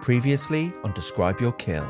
Previously on Describe Your Kill.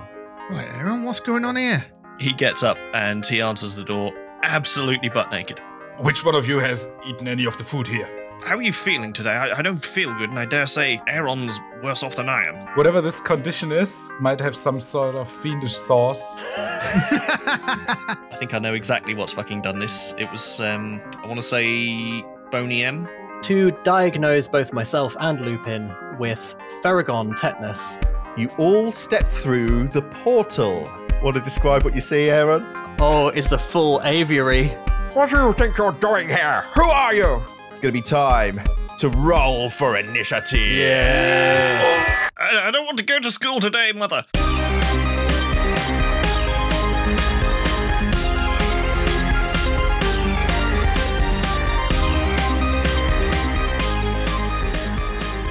Right, Aaron, what's going on here? He gets up and he answers the door, absolutely butt naked. Which one of you has eaten any of the food here? How are you feeling today? I, I don't feel good, and I dare say Aaron's worse off than I am. Whatever this condition is, might have some sort of fiendish sauce. I think I know exactly what's fucking done this. It was, um, I want to say Boney M. to diagnose both myself and Lupin with Ferragon tetanus. You all step through the portal. Want to describe what you see, Aaron? Oh, it's a full aviary. What do you think you're doing here? Who are you? It's going to be time to roll for initiative. I, I don't want to go to school today, mother.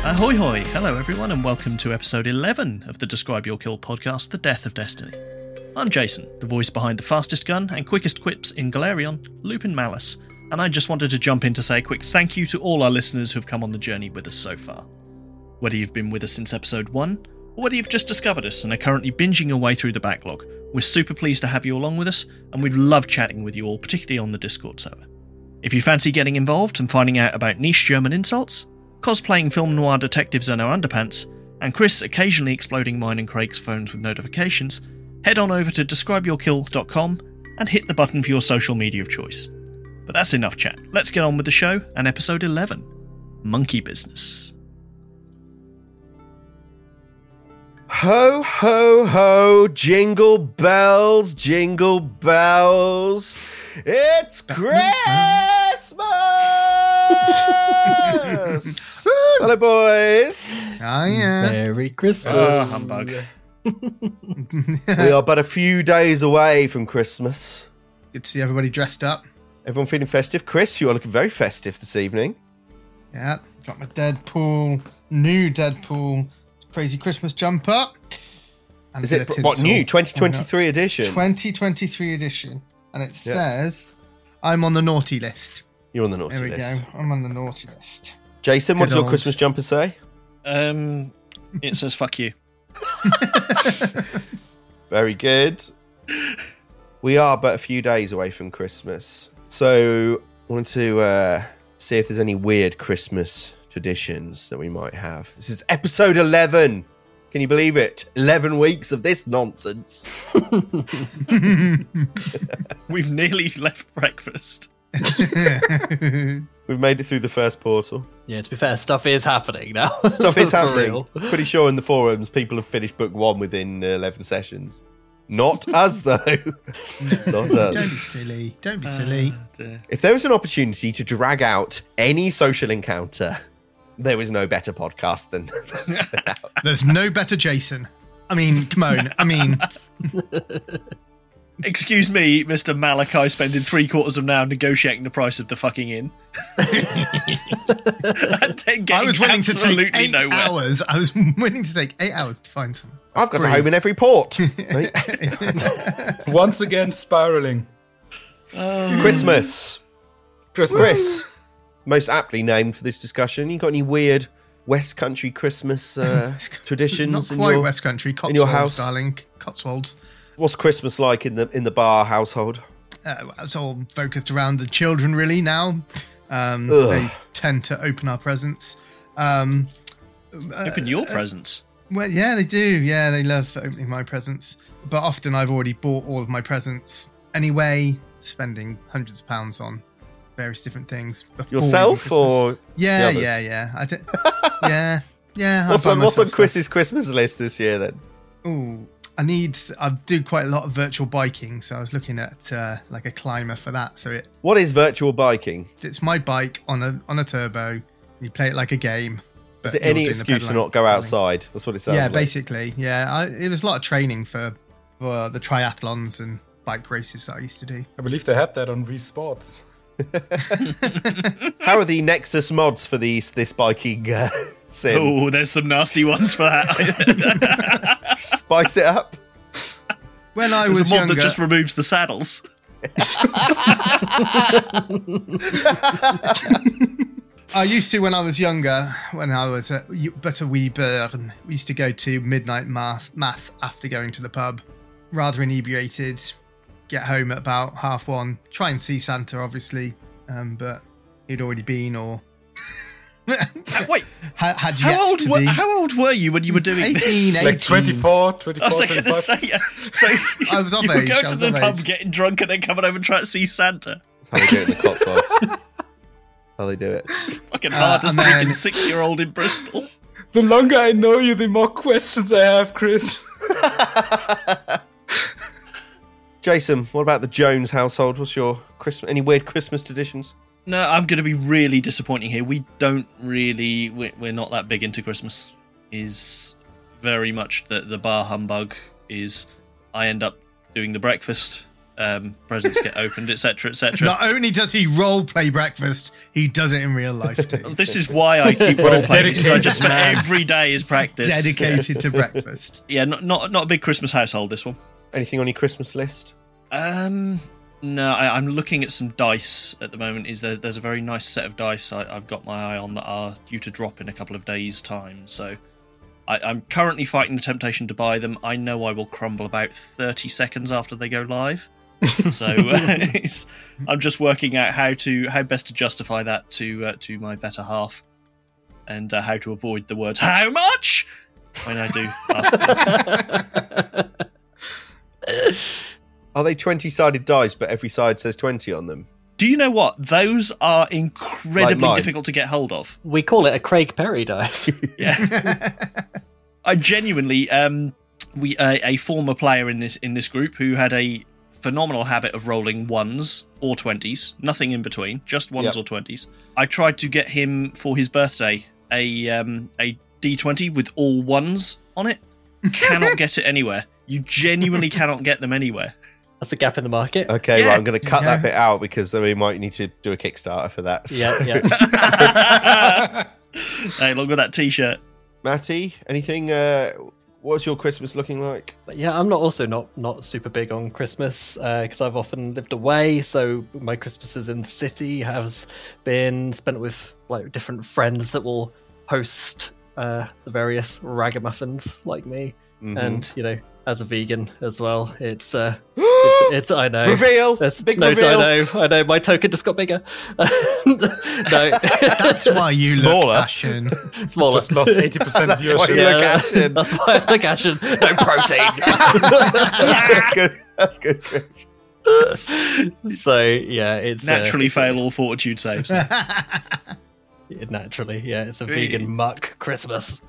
Ahoy hoy! Hello everyone and welcome to episode 11 of the Describe Your Kill podcast, The Death of Destiny. I'm Jason, the voice behind the fastest gun and quickest quips in Golarion, Lupin Malice, and I just wanted to jump in to say a quick thank you to all our listeners who've come on the journey with us so far. Whether you've been with us since episode 1, or whether you've just discovered us and are currently binging your way through the backlog, we're super pleased to have you along with us, and we'd love chatting with you all, particularly on the Discord server. If you fancy getting involved and finding out about niche German insults, cosplaying film noir detectives in our underpants, and Chris occasionally exploding mine and Craig's phones with notifications, head on over to describeyourkill.com and hit the button for your social media of choice. But that's enough chat. Let's get on with the show and episode 11 Monkey Business. Ho, ho, ho, jingle bells, jingle bells. It's Christmas! Hello, boys. Oh, yeah. Merry Christmas. Ah, humbug. we are but a few days away from Christmas. Good to see everybody dressed up. Everyone feeling festive? Chris, you are looking very festive this evening. Yeah, got my Deadpool, new Deadpool crazy Christmas jumper. And Is a it bit of what new 2023 edition? 2023 edition. And it Yeah. says, I'm on the naughty list. You're on the naughty list. There we list. go. I'm on the naughty list. Jason, what does your old- Christmas jumper say? Um, it says fuck you. Very good. We are but a few days away from Christmas. So I want to uh, see if there's any weird Christmas traditions that we might have. This is episode 11. Can you believe it? 11 weeks of this nonsense. We've nearly left breakfast. We've made it through the first portal. Yeah, to be fair, stuff is happening now. Stuff is happening. Pretty sure in the forums people have finished book one within uh, 11 sessions. Not us, though. Not us. Don't be silly. Don't be silly. dear. If there was an opportunity to drag out any social encounter, there was no better podcast than There's no better Jason. I mean, come on. I mean, Excuse me, Mr. Malachi, spending three quarters of an hour negotiating the price of the fucking inn. and then I was willing to take eight nowhere. hours. I was willing to take eight hours to find some. I've got a home in every port. Once again, spiraling. Christmas. Christmas. Chris, most aptly named for this discussion. You got any weird West Country Christmas uh, traditions? Not in quite your- West Country. Cotswolds, in your house? darling. Cotswolds. What's Christmas like in the in the bar household? uh, it's all focused around the children really now. Um, they tend to open our presents. Um, Open your presents. well, yeah, they do. Yeah, they love opening my presents. But often I've already bought all of my presents anyway, spending hundreds of pounds on various different things. Yourself or yeah, yeah, yeah. I did. yeah, yeah. I what's on, what's on. Chris's Christmas list this year then? Ooh, I need. I do quite a lot of virtual biking, so I was looking at uh, like a climber for that. So it What is virtual biking? it's my bike on a on a turbo. You play it like a game. Is it any excuse to not go outside? That's what it sounds Yeah, like. basically. Yeah, I, it was a lot of training for for the triathlons and bike races that I used to do. I believe they had that on Wii Sports. How are the Nexus mods for these this biking uh, sim? Oh, there's some nasty ones for that. Spice it up. When I There's was a mod younger, that just removes the saddles. I used to when I was younger, when I was a, but a wee burn. We used to go to midnight mass, mass after going to the pub, rather inebriated. Get home at about half one. Try and see Santa, obviously, um, but he'd already been or Uh, Wait, had, had yet how old, were, be. how old were you when you were doing 18, this? 18. Like 24, 24, I was going to 25. say, yeah. So I was of you age, were going to the pub, age. getting drunk, and then coming over and trying to see Santa. That's how they do it in the Cotswolds. how they do it. Fucking Uh, hardest and then- freaking six-year-old in Bristol. The longer I know you, the more questions I have, Chris. Jason, what about the Jones household? What's your Christmas? Any weird Christmas traditions? No, I'm going to be really disappointing here. We don't really, we're, we're not that big into Christmas. Is very much the the bar humbug. Is I end up doing the breakfast, um, presents get opened, etc., etc. Not only does he role play breakfast, he does it in real life too. This is why I keep role playing. because I just man. every day is practice. Dedicated to breakfast. Yeah, not not not a big Christmas household. This one. Anything on your Christmas list? Um, no, I, I'm looking at some dice at the moment. Is there's there's a very nice set of dice I, I've got my eye on that are due to drop in a couple of days' time. So I, I'm currently fighting the temptation to buy them. I know I will crumble about 30 seconds after they go live. so uh, I'm just working out how to how best to justify that to uh, to my better half, and uh, how to avoid the words "how much" when I do. Ask Are they 20 sided dice, but every side says 20 on them? Do you know what? Those are incredibly Like mine. difficult to get hold of. We call it a Craig Perry dice. Yeah. I genuinely, um, we a, a former player in this in this group who had a phenomenal habit of rolling ones or twenties, nothing in between, just ones Yep. or twenties. I tried to get him for his birthday a um, a D twenty with all ones on it. Cannot get it anywhere. You genuinely cannot get them anywhere. That's a gap in the market. Okay, Yeah. right, I'm going to cut Yeah. that bit out because we might need to do a Kickstarter for that. Yeah, yeah. hey, look at that T-shirt. Matty, anything? Uh, what's your Christmas looking like? Yeah, I'm not also not not super big on Christmas because I've often lived away. So my Christmases in the city has been spent with like different friends that will host uh, the various ragamuffins like me, Mhm. and you know, as a vegan as well, it's uh, it's, it's I know Reveal! There's, Big no, reveal! I know, I know. My token just got bigger. no, That's why you Smaller. look ashen. smaller. Just lost 80% That's why viewership. you look Yeah, ashen. That's why I look ashen. No protein. That's good. That's good, Chris. so yeah, it's uh, Naturally fail all fortitude saves. Yeah, naturally, yeah, it's a vegan muck Christmas.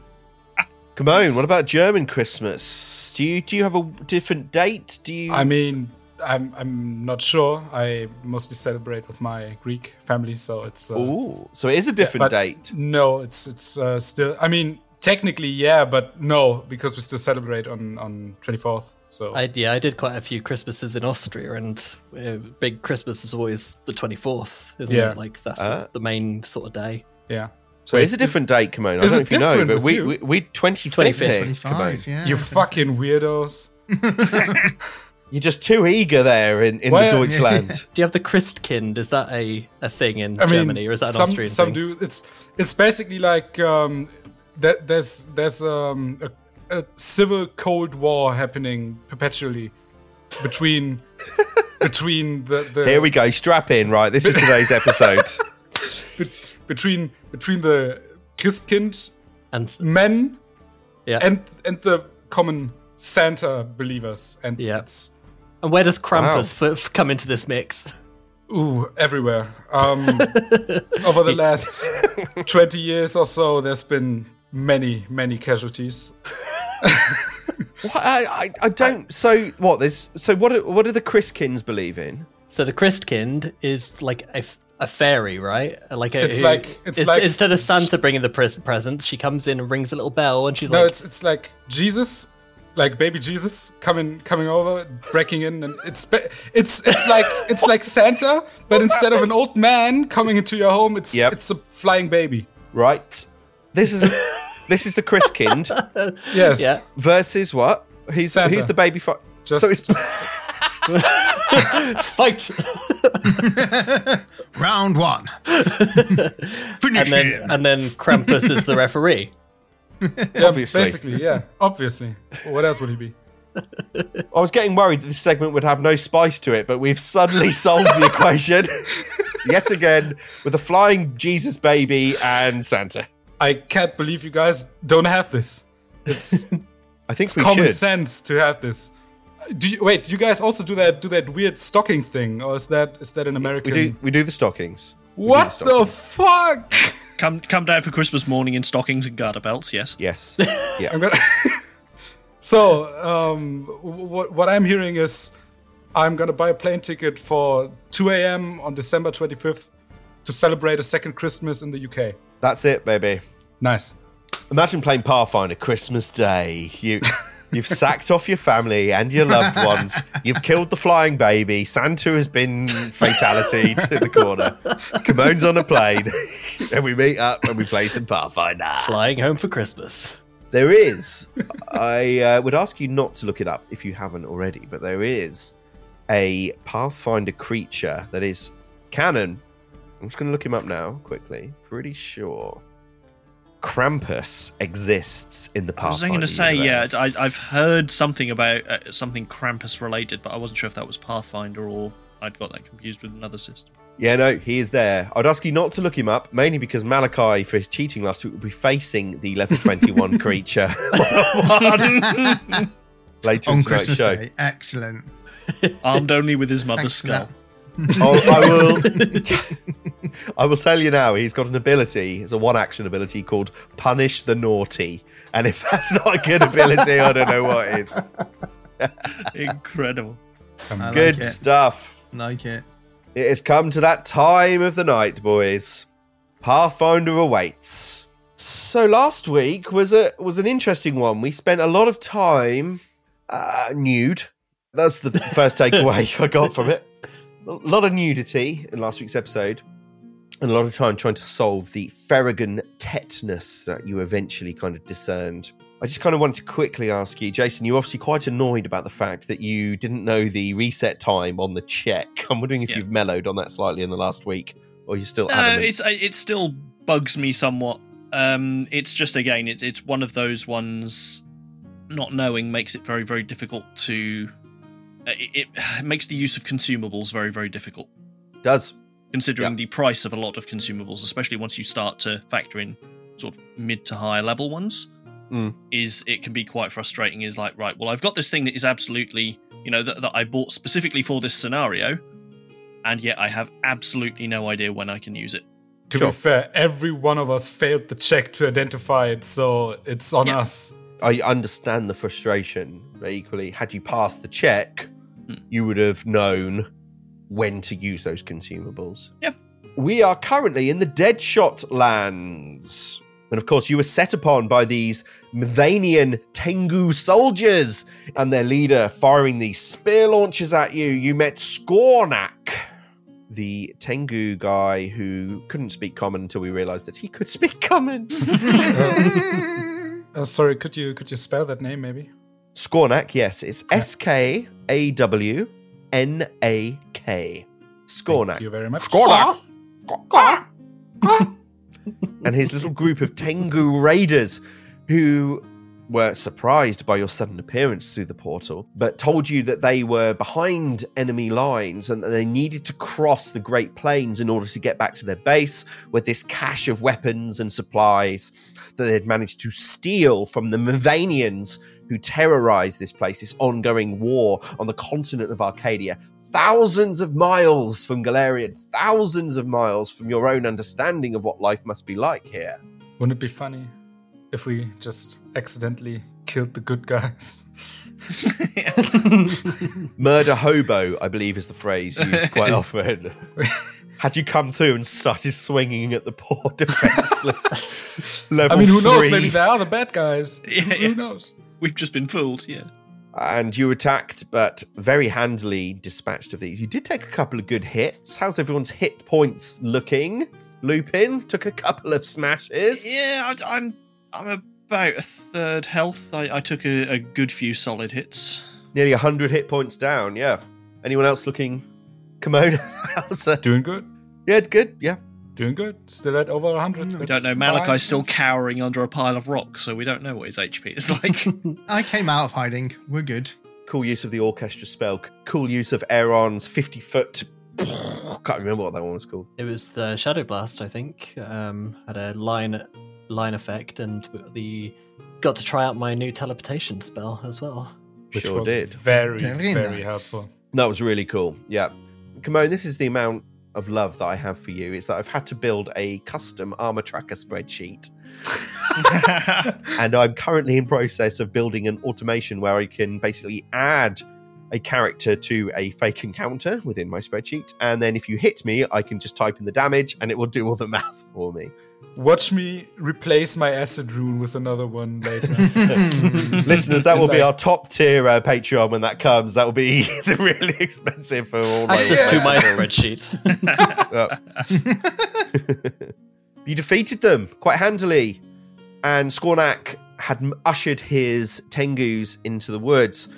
Come on, what about German Christmas? Do you do you have a different date? Do you? I mean, I'm I'm not sure. I mostly celebrate with my Greek family, so it's uh, Ooh, so it is a different but date. No, it's it's uh, still. I mean, technically, yeah, but no, because we still celebrate on on 24th. So I yeah, I did quite a few Christmases in Austria, and uh, big Christmas is always the twenty fourth, isn't Yeah. it? Like that's Ah. the main sort of day. yeah, So it is a different date, Kimon. I don't know if you know, but we, you? we we twenty 25th. fifth. 25, yeah. you fucking weirdos. You're just too eager there in, in Well, the yeah. Deutschland. Do you have the Christkind? Is that a, a thing in I mean, Germany, or is that an some Austrian some thing? do. It's it's basically like um, that. There's there's um, a, a civil cold war happening perpetually between between the, the Here we go. Strap in. Right, this is today's episode. be- between between the Christkind And men yeah, and and the common Santa believers, and Yeah. it's and where does Krampus f- f- come into this mix? ooh everywhere. Um, over the last twenty years or so, there's been many many casualties. What? I, I I don't. So what? There's so what? do- What do the Chriskins believe in? So the Christkind is like a, f- a fairy, right? Like a, It's who- like- it's it's- like- instead of Santa bringing the pres- presents, she comes in and rings a little bell, and she's like No, like, it's it's like Jesus, like baby Jesus coming coming over, breaking in, and it's it's it's like it's like Santa, but instead of an old man coming into your home, it's Yep. it's a flying baby. Right. This is this is the Chris Kind. Yes. yeah. versus what? He's Santa. who's the baby? Fi- Just, so it's just Fight! Round one. Finish and then him. and then Krampus is the referee. Yeah, Obviously. Basically, yeah. Obviously. Well, what else would he be? I was getting worried that this segment would have no spice to it, but we've suddenly solved the equation yet again with a flying Jesus baby and Santa. I can't believe you guys don't have this. It's I think we common should. sense to have this. Do you, wait? Do you guys also do that? Do that weird stocking thing, or is that is that an We American? do we do the stockings. We what the stockings. fuck? Come come down for Christmas morning in stockings and garter belts, yes. Yes. Yeah. I'm gonna. so, um, what what I'm hearing is, I'm gonna buy a plane ticket for 2 a.m. on December 25th to celebrate a second Christmas in the UK. That's it, baby. Nice. Imagine playing Pathfinder Christmas Day. You you've sacked off your family and your loved ones. You've killed the flying baby. Santa has been fatality to the corner. Kimon's on a plane. and we meet up and we play some Pathfinder. Flying home for Christmas. There is. I uh, would ask you not to look it up if you haven't already, but there is a Pathfinder creature that is canon. I'm just going to look him up now quickly. Pretty sure. Krampus exists in the past. I was going to say, yeah, universe. I, I've heard something about uh, something Krampus related, but I wasn't sure if that was Pathfinder or I'd got that confused with another system. Yeah, no, he is there. I'd ask you not to look him up, mainly because Malachi, for his cheating last week, will be facing the level 21 creature later on in tonight's Christmas show. Day. Excellent. Armed only with his mother's Thanks for skull. Oh, I will. I will tell you now. He's got an ability. It's a one-action ability called "Punish the Naughty." And if that's not a good ability, I don't know what is. Incredible. I like Good it. stuff. Like it. It has come to that time of the night, boys. Pathfinder awaits. So last week was a was an interesting one. We spent a lot of time uh, nude. That's the first takeaway I got from it. A lot of nudity in last week's episode, and a lot of time trying to solve the Ferrigan tetanus that you eventually kind of discerned. I just kind of wanted to quickly ask you, Jason. You're obviously quite annoyed about the fact that you didn't know the reset time on the check. I'm wondering if Yeah. you've mellowed on that slightly in the last week, or you're still No, adamant. it's it still bugs me somewhat. Um, it's just again, it's it's one of those ones. Not knowing makes it very very difficult to. It, it makes the use of consumables very very difficult, does. considering Yeah. the price of a lot of consumables, especially once you start to factor in sort of mid to higher level ones. Mm. Is it can be quite frustrating. Is like right, well, I've got this thing that is absolutely you know that, that I bought specifically for this scenario, and yet I have absolutely no idea when I can use it. To Sure. be fair, every one of us failed the check to identify it, so it's on Yeah. us. I understand the frustration, but equally, had you passed the check. You would have known when to use those consumables. Yeah. We are currently in the Deadshot lands. And of course, you were set upon by these Mivanian Tengu soldiers and their leader firing these spear launchers at you. You met Skawnak, the Tengu guy who couldn't speak common until we realized that he could speak common. Uh, sorry, could you could you spell that name maybe? Skawnak, yes, it's S K A W N A K. Skawnak. Thank you very much. Skawnak. and his little group of Tengu raiders who were surprised by your sudden appearance through the portal, but told you that they were behind enemy lines and that they needed to cross the Great Plains in order to get back to their base with this cache of weapons and supplies that they'd managed to steal from the Mivanians who terrorized this place, this ongoing war on the continent of Arcadia. Thousands of miles from Golarion, thousands of miles from your own understanding of what life must be like here. Wouldn't it be funny if we just accidentally killed the good guys? Murder hobo, I believe, is the phrase used quite often. Had you come through and started swinging at the poor defenseless level I mean, who knows? Maybe they are the bad guys. Yeah, who, yeah. who knows? We've just been fooled. Yeah. and you attacked, but very handily dispatched of these. You did take a couple of good hits. How's everyone's hit points looking? Lupin took a couple of smashes. Yeah, I, I'm I'm about a third health. I, I took a, a good few solid hits. Nearly 100 hit points down, yeah. Anyone else looking Commode? How's that? Doing good. Yeah, good. Yeah. Doing good. Still at over 100. We don't know. Malachi's still cowering under a pile of rocks, so we don't know what his HP is like. I came out of hiding. We're good. Cool use of the orchestra spell. Cool use of Aaron's 50 foot. I Can't remember what that one was called. It was the Shadow Blast, I think. Um, had a line line effect, and the got to try out my new teleportation spell as well. Which sure was did. very, Very very, nice. helpful. That was really cool. Yeah. Commode, this is the amount of love that I have for you is that I've had to build a custom armor tracker spreadsheet. and I'm currently in process of building an automation where I can basically add a character to a fake encounter within my spreadsheet. And then if you hit me, I can just type in the damage and it will do all the math for me. Watch me replace my acid rune with another one later. Listeners, that will be our top tier uh, Patreon when that comes. That will be the really expensive for all my Access to my Yeah. spreadsheet. you defeated them quite handily, and Skawnak had ushered his Tengus into the woods.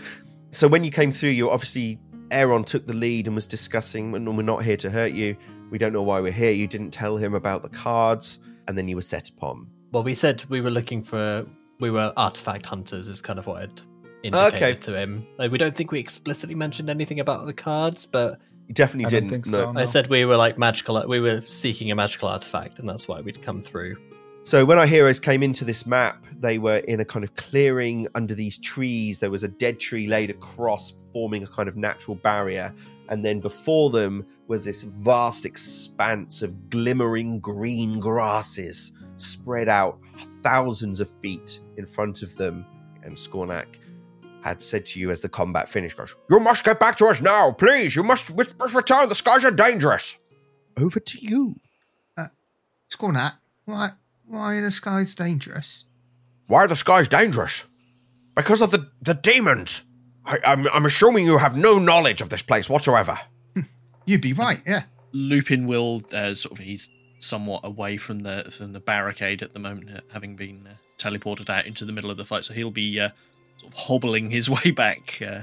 So when you came through, you obviously Aaron took the lead and was discussing. "No, We're not here to hurt you. We don't know why we're here. You didn't tell him about the cards, and then you were set upon. well, we said we were looking for we were artifact hunters, is kind of what I'd indicated Okay. to him. Like, we don't think we explicitly mentioned anything about the cards, but You definitely I didn't. think no. so. I said we were like magical. We were seeking a magical artifact, and that's why we'd come through. So when our heroes came into this map, they were in a kind of clearing under these trees. There was a dead tree laid across, forming a kind of natural barrier. And then before them were this vast expanse of glimmering green grasses spread out thousands of feet in front of them. And Skawnak had said to you as the combat finished, goes, You must get back to us now, please. You must, we must return. The skies are dangerous. Over to you. Uh, Scornat, why, why are the skies dangerous? Why are the skies dangerous? Because of the, the demons. I, I'm, I'm assuming you have no knowledge of this place whatsoever. You'd be right, yeah. Lupin will uh, sort of he's somewhat away from the from the barricade at the moment, uh, having been uh, teleported out into the middle of the fight. So he'll be uh, sort of hobbling his way back, uh,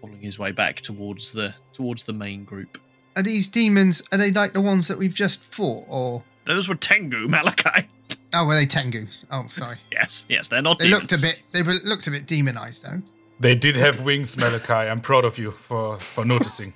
hobbling his way back towards the towards the main group. Are these demons, are they like the ones that we've just fought, or... Those were Tengu Malachi. Oh, were they Tengus? Oh, sorry. Yes, yes, they're not. They looked a bit, they were, looked a bit demonized, though. They did have wings, Malachi. I'm proud of you for, for noticing.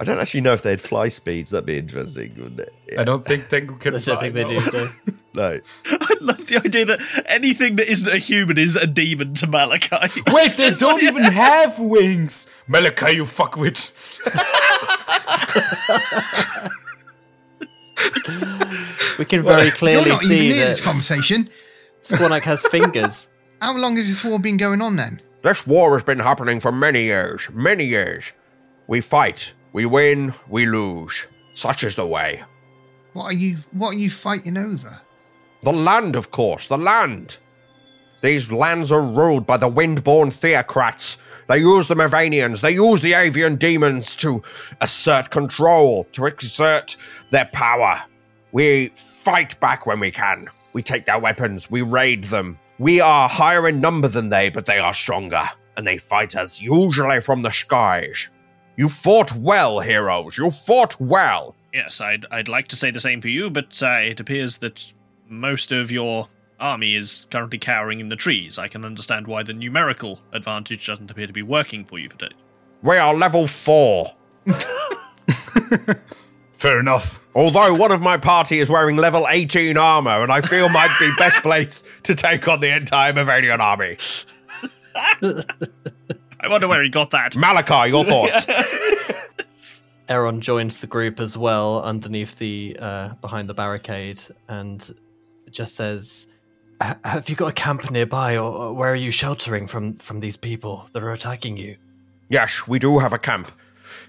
I don't actually know if they had fly speeds. That'd be interesting, wouldn't it? I don't think Tengu can I don't think they no. do. no. No. I love the idea that anything that isn't a human is a demon to Malachi. Wait, they don't even have wings! Malachi, you fuckwit. We can very You're clearly not even see near that this conversation. Squanak has fingers. How long has this war been going on then? This war has been happening for many years. Many years. We fight. We win. We lose. Such is the way. What are you, what are you fighting over? The land, of course. The land. These lands are ruled by the wind-born theocrats. They use the Mivanians. They use the avian demons to assert control, to exert their power. We fight back when we can. We take their weapons. We raid them. We are higher in number than they, but they are stronger. And they fight us, usually from the skies. You fought well, heroes. You fought well. Yes, I'd I'd like to say the same for you, but uh, it appears that most of your army is currently cowering in the trees. I can understand why the numerical advantage doesn't appear to be working for you today. We are level four. Fair enough. Although one of my party is wearing level 18 armor, and I feel might be best placed to take on the entire Bavarian army. I wonder where he got that. Malachi, your thoughts? Aaron joins the group as well underneath the uh, behind the barricade and just says, "Have you got a camp nearby, or, or where are you sheltering from from these people that are attacking you?" yes, we do have a camp.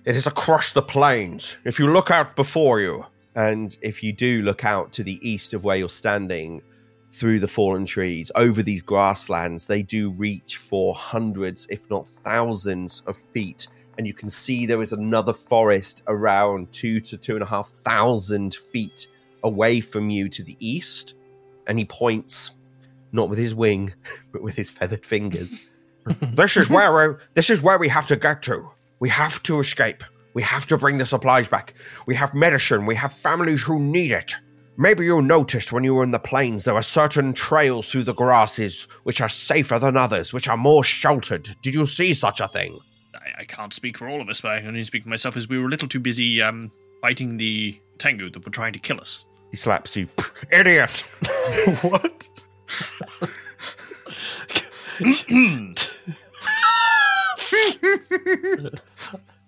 It is across the plains. If you look out before you, and if you do look out to the east of where you're standing, through the fallen trees, over these grasslands, they do reach for hundreds, if not thousands, of feet. And you can see there is another forest around two to two and a half thousand feet away from you to the east. And he points, not with his wing, but with his feathered fingers, this is where we this is where we have to get to. We have to escape. We have to bring the supplies back. We have medicine. We have families who need it. Maybe you noticed when you were in the plains there are certain trails through the grasses which are safer than others, which are more sheltered. Did you see such a thing? I, I can't speak for all of us, but I can only speak for myself as we were a little too busy um, fighting the Tengu that were trying to kill us. He slaps you. Idiot! what?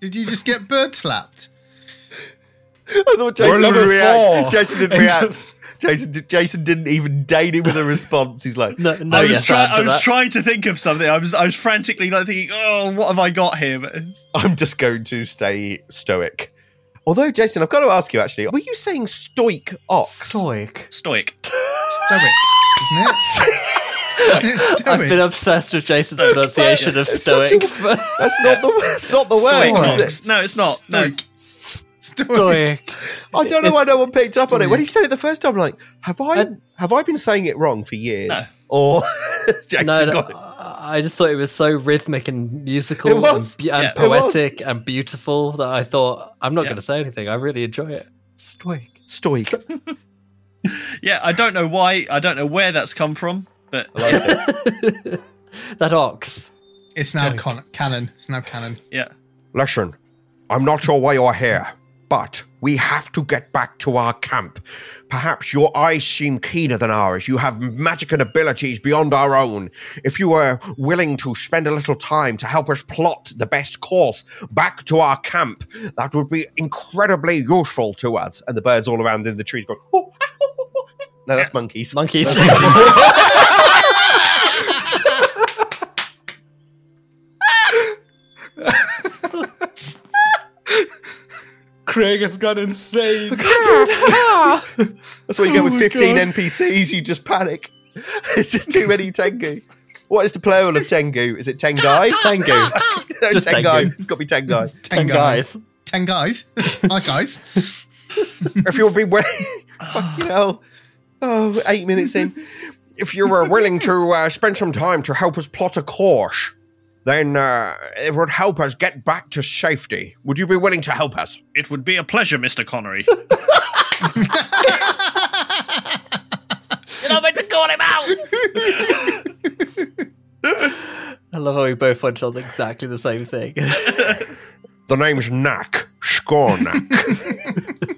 Did you just get bird slapped? I thought Jason would react. four. Jason didn't react. just- Jason, Jason didn't even deign him with a response. He's like, No, no, I was, yes, try- answer I was trying to think of something. I was I was frantically like thinking, oh, what have I got here? But I'm just going to stay stoic. Although, Jason, I've got to ask you actually, were you saying stoic ox? Stoic. stoic. Stoic, isn't it stoic? I've been obsessed with Jason's pronunciation of it's such a- stoic. That's not the that's not the word, Stoic is it? No, it's not. No. Stoic. Stoic. stoic. I don't know It's- why no one picked up on it. When he said it the first time, I'm like, have I I- have I been saying it wrong for years? No. Or has Jason No, no, got it? I just thought it was so rhythmic and musical and, be- and Yeah. It poetic and beautiful that I thought I'm not Yeah. going to say anything. I really enjoy it. Stoic. Stoic. Yeah, I don't know why. I don't know where that's come from, but That ox. It's now Stoic. con- canon. It's now canon. yeah. Listen, I'm not sure why you're here, but we have to get back to our camp. Perhaps your eyes seem keener than ours. You have magic and abilities beyond our own. If you were willing to spend a little time to help us plot the best course back to our camp, that would be incredibly useful to us. And the birds all around in the trees go, "Oh, ah, oh no, that's monkeys. Monkeys. Craig has gone insane. That's what you get with 15 NPCs, you just panic. It's just too many Tengu. What is the plural of Tengu? Is it Tengai? Tango. no, Just Tengai. Tengu. It's got to be Tengai. Ten guys. Ten guys. Hi, guys. if you'll be willing, you know, oh, eight minutes in. If you were willing to uh, spend some time to help us plot a course, then uh, it would help us get back to safety. Would you be willing to help us? It would be a pleasure, Mister Connery. You're not meant to call him out! I love how we both went on exactly the same thing. The name's Knack. Skawnak.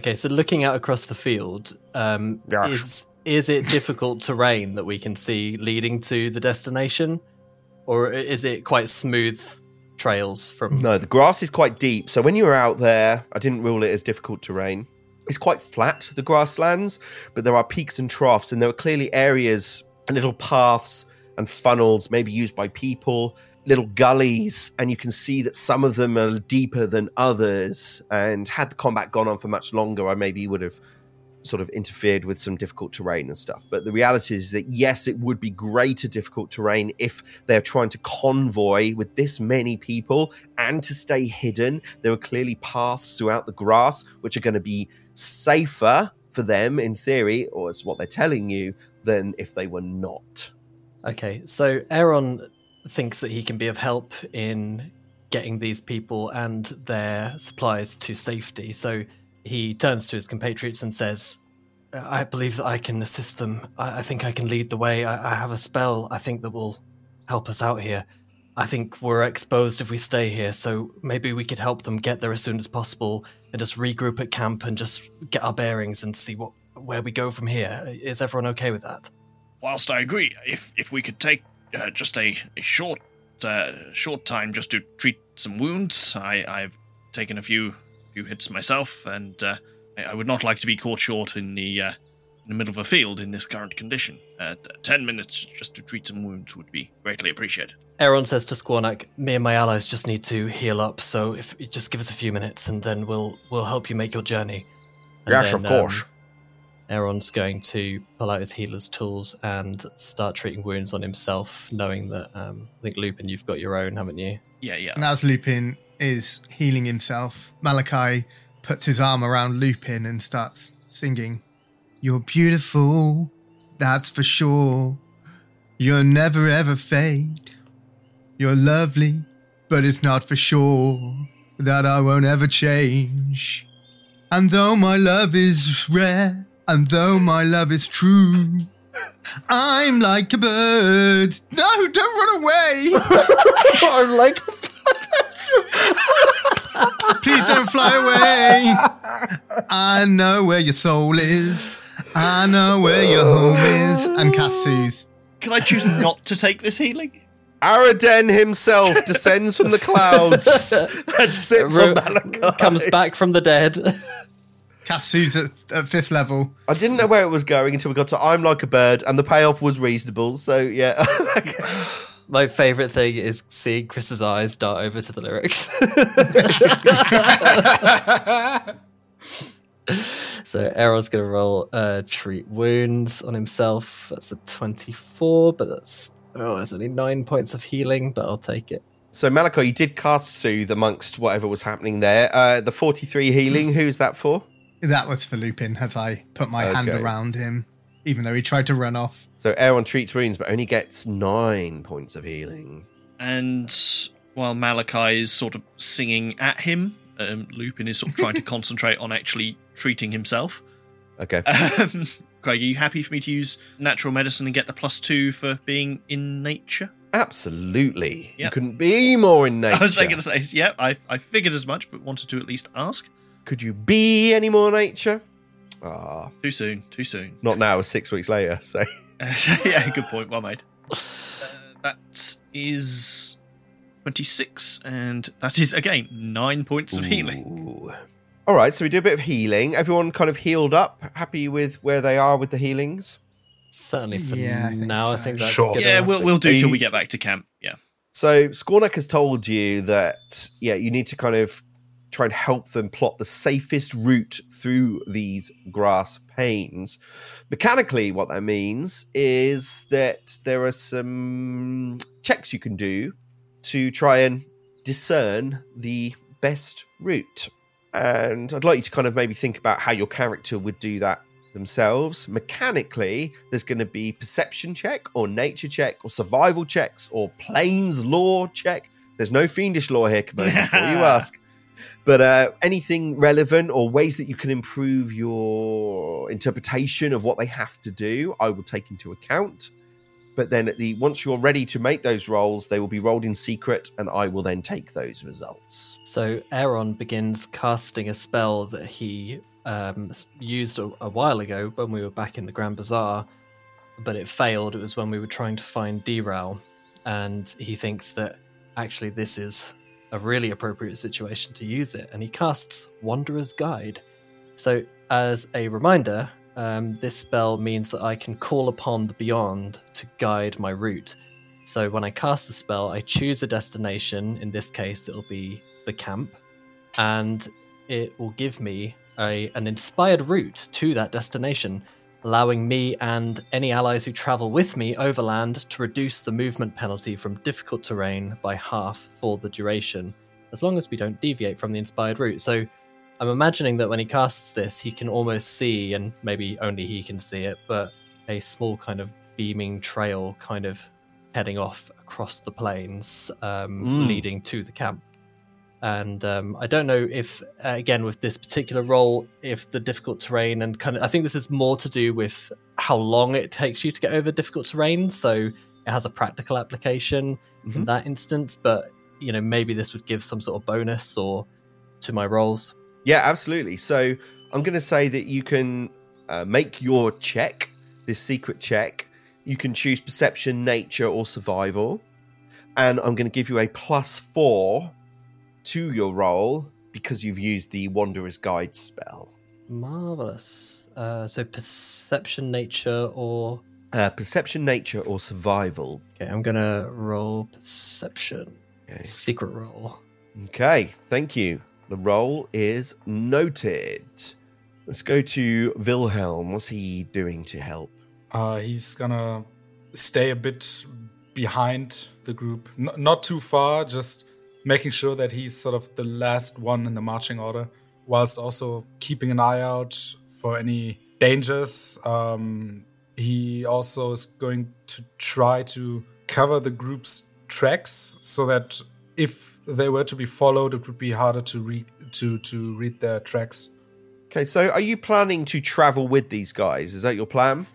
okay, so looking out across the field, um, Yes. is is it difficult terrain that we can see leading to the destination, or is it quite smooth trails from? No, the grass is quite deep. So when you were out there, I didn't rule it as difficult terrain. It's quite flat, the grasslands, but there are peaks and troughs, and there are clearly areas and little paths and funnels, maybe used by people, little gullies, and you can see that some of them are deeper than others. And had the combat gone on for much longer, I maybe would have sort of interfered with some difficult terrain and stuff. But the reality is that yes, it would be greater difficult terrain if they're trying to convoy with this many people and to stay hidden. There are clearly paths throughout the grass which are going to be safer for them in theory, or it's what they're telling you, than if they were not. Okay, so Aaron thinks that he can be of help in getting these people and their supplies to safety. So he turns to his compatriots and says, I believe that I can assist them. I, I think I can lead the way. I, I have a spell I think that will help us out here. I think we're exposed if we stay here, so maybe we could help them get there as soon as possible and just regroup at camp and just get our bearings and see what where we go from here. Is everyone okay with that? Whilst I agree, if if we could take uh, just a, a short uh, short time just to treat some wounds, I, I've taken a few few hits myself, and uh, I, I would not like to be caught short in the uh, in the middle of a field in this current condition. Uh, t- ten minutes just to treat some wounds would be greatly appreciated. Aaron says to Squarnak, "Me and my allies just need to heal up. So if just give us a few minutes, and then we'll we'll help you make your journey." And yes, then, of course. um, Aaron's going to pull out his healer's tools and start treating wounds on himself, knowing that um, I think Lupin, you've got your own, haven't you? Yeah, yeah. And as Lupin is healing himself, Malachi puts his arm around Lupin and starts singing, You're beautiful, that's for sure. You'll never ever fade. You're lovely, but it's not for sure that I won't ever change. And though my love is rare, and though my love is true, I'm like a bird. No, don't run away. I'm like, a bird. Please don't fly away. I know where your soul is. I know where your home is. And cast. Can I choose not to take this healing? Araden himself descends from the clouds and sits on Malachi. comes back from the dead. Cast soothe at, at fifth level. I didn't know where it was going until we got to I'm like a bird, and the payoff was reasonable. So yeah, My favourite thing is seeing Chris's eyes dart over to the lyrics. so Errol's going to roll uh, treat wounds on himself. That's a 24, but that's oh, there's only nine points of healing, but I'll take it. so Malachi, you did cast soothe amongst whatever was happening there. Uh, the 43 healing, who's that for? That was for Lupin as I put my hand around him, even though he tried to run off. So Aaron treats wounds, but only gets nine points of healing. And while Malachi is sort of singing at him, um, Lupin is sort of trying to concentrate on actually treating himself. Okay. Um, Craig, are you happy for me to use natural medicine and get the plus two for being in nature? Absolutely. You couldn't be more in nature. I was going to say, yeah, I, I figured as much, but wanted to at least ask. Could you be any more nature? Ah, Too soon, too soon. not now. Six weeks later. So yeah, good point. Well made. Uh, that is 26, and that is, again, nine points of healing. All right. So we do a bit of healing. Everyone kind of healed up. Happy with where they are with the healings. Certainly for Yeah, I think now, I think that's Sure. good Yeah, enough. we'll, we'll do Are till we get back to camp. Yeah. So Skawnak has told you that yeah, you need to kind of try and help them plot the safest route through these grass panes. Mechanically, what that means is that there are some checks you can do to try and discern the best route. And I'd like you to kind of maybe think about how your character would do that themselves. Mechanically, there's going to be perception check or nature check or survival checks or planes lore check. There's no fiendish lore here, Commander, before you ask. But uh, anything relevant or ways that you can improve your interpretation of what they have to do, I will take into account. But then at the once you're ready to make those rolls, they will be rolled in secret, and I will then take those results. So Aaron begins casting a spell that he um, used a, a while ago when we were back in the Grand Bazaar, but it failed. It was when we were trying to find Derail, and he thinks that actually this is a really appropriate situation to use it, and he casts Wanderer's Guide. So, as a reminder, um, this spell means that I can call upon the Beyond to guide my route. So when I cast the spell, I choose a destination. In this case, it'll be the camp, and it will give me a, an inspired route to that destination, allowing me and any allies who travel with me overland to reduce the movement penalty from difficult terrain by half for the duration, as long as we don't deviate from the inspired route. So I'm imagining that when he casts this, he can almost see, and maybe only he can see it, but a small kind of beaming trail kind of heading off across the plains, um, Mm. leading to the camp. And um, I don't know if, uh, again, with this particular role, if the difficult terrain and kind of, I think this is more to do with how long it takes you to get over difficult terrain. So it has a practical application in Mhm. that instance, but you know, maybe this would give some sort of bonus or to my rolls. Yeah, absolutely. So I'm going to say that you can uh, make your check, this secret check. You can choose perception, nature, or survival. And I'm going to give you a plus four to your roll because you've used the Wanderer's Guide spell. Marvelous. Uh, so perception, nature, or Uh, perception, nature, or survival. okay, I'm gonna roll perception. Okay. Secret roll. Okay, thank you. The roll is noted. Let's go to Wilhelm. What's he doing to help? Uh, he's gonna stay a bit behind the group, N- not too far, just making sure that he's sort of the last one in the marching order, whilst also keeping an eye out for any dangers. Um, he also is going to try to cover the group's tracks so that if they were to be followed, it would be harder to read to to read their tracks. Okay, so are you planning to travel with these guys? Is that your plan?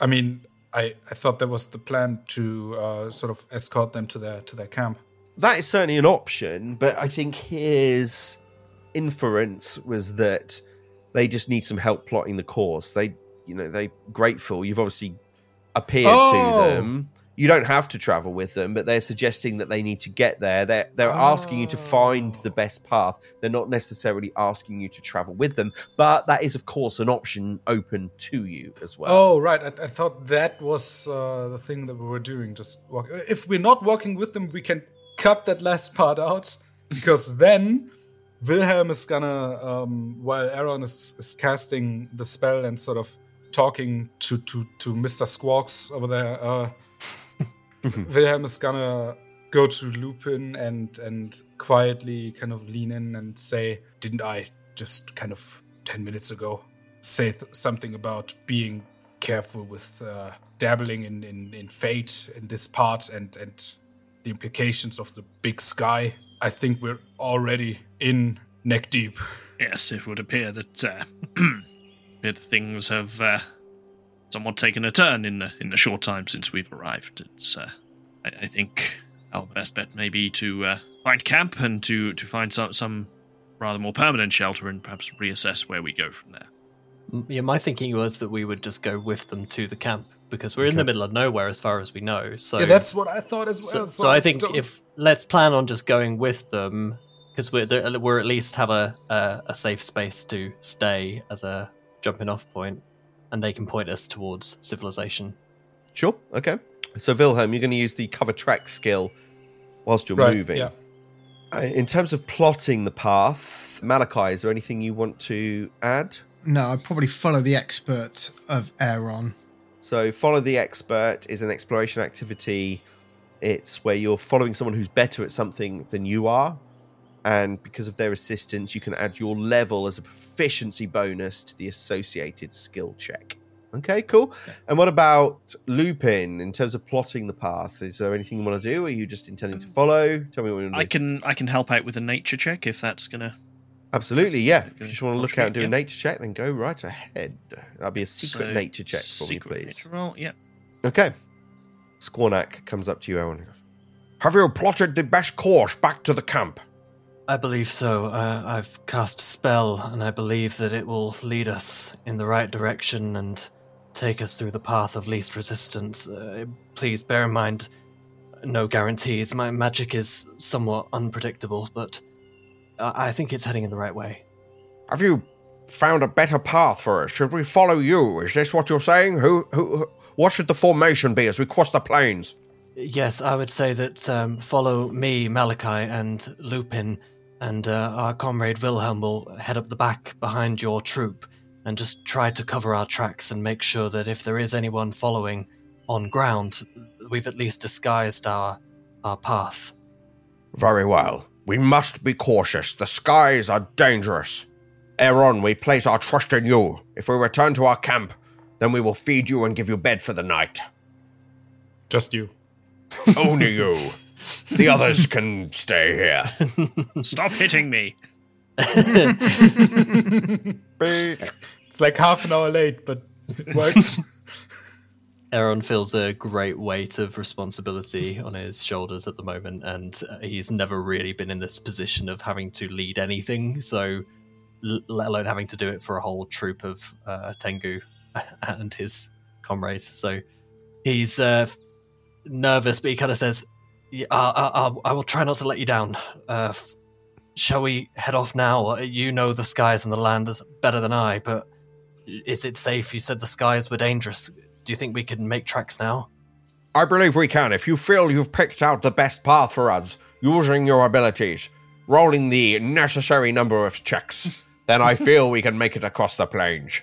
I mean, I, I thought that was the plan to uh, sort of escort them to their to their camp. That is certainly an option, but I think his inference was that they just need some help plotting the course. They, you know, they grateful. You've obviously appeared Oh. to them. You don't have to travel with them, but they're suggesting that they need to get there. They're they're asking you to find the best path. They're not necessarily asking you to travel with them, but that is, of course, an option open to you as well. Oh, right. I, I thought that was uh, the thing that we were doing. Just walk. If we're not walking with them, we can cut that last part out because then Wilhelm is gonna, um, while Aaron is, is casting the spell and sort of talking to to to Mister Squawks over there. Uh, Wilhelm is gonna go to Lupin and and quietly kind of lean in and say, "Didn't I just kind of ten minutes ago say th- something about being careful with uh, dabbling in, in in fate in this part and and the implications of the big sky?" I think we're already in neck deep. Yes, it would appear that uh, that things have uh, somewhat taken a turn in the in the short time since we've arrived. It's, uh, I, I think our best bet may be to uh, find camp and to to find some some rather more permanent shelter and perhaps reassess where we go from there. Yeah, my thinking was that we would just go with them to the camp because we're in the middle of nowhere as far as we know. So yeah, that's what I thought as well. so I think don't- if let's plan on just going with them because we're there, we're at least have a, a a safe space to stay as a jumping off point, and they can point us towards civilization. Sure. Okay. So Wilhelm, you're going to use the cover track skill whilst you're Right, moving. yeah. Uh, In terms of plotting the path, Malachi, is there anything you want to add? No, I'd probably follow the expert of Aaron. So, follow the expert is an exploration activity. It's where you're following someone who's better at something than you are. And because of their assistance, you can add your level as a proficiency bonus to the associated skill check. Okay, cool. And what about Lupin in terms of plotting the path? Is there anything you want to do? Are you just intending to um, follow? Tell me what you want to I do. can I can help out with a nature check if that's gonna. Absolutely, yeah. If you just want to look out and do a nature check, then go right ahead. That'd be a secret So, nature check for me, please. nature roll, yeah. Okay. Skawnak comes up to you, Owen. and goes, Have you plotted the best course back to the camp? I believe so. Uh, I've cast a spell, and I believe that it will lead us in the right direction and take us through the path of least resistance. Uh, please bear in mind, no guarantees. My magic is somewhat unpredictable, but I, I think it's heading in the right way. Have you found a better path for us? Should we follow you? Is this what you're saying? Who, who, who- what should the formation be as we cross the plains? Yes, I would say that um, follow me, Malachi, and Lupin, and uh, our comrade Wilhelm will head up the back behind your troop and just try to cover our tracks and make sure that if there is anyone following on ground, we've at least disguised our our path. Very well. We must be cautious. The skies are dangerous. Aaron, we place our trust in you. If we return to our camp, then we will feed you and give you bed for the night. just you. Only you. The others can stay here. Stop hitting me. It's like half an hour late, but it works. Aaron feels a great weight of responsibility on his shoulders at the moment, and uh, he's never really been in this position of having to lead anything. So, let alone having to do it for a whole troop of uh, Tengu and his comrades. So, he's uh, nervous, but he kind of says, I, I, I will try not to let you down. Uh, f- shall we head off now? Uh, You know the skies and the land better than I, but is it safe? You said the skies were dangerous. Do you think we can make tracks now? I believe we can. If you feel you've picked out the best path for us, using your abilities, rolling the necessary number of checks, then I feel we can make it across the plains.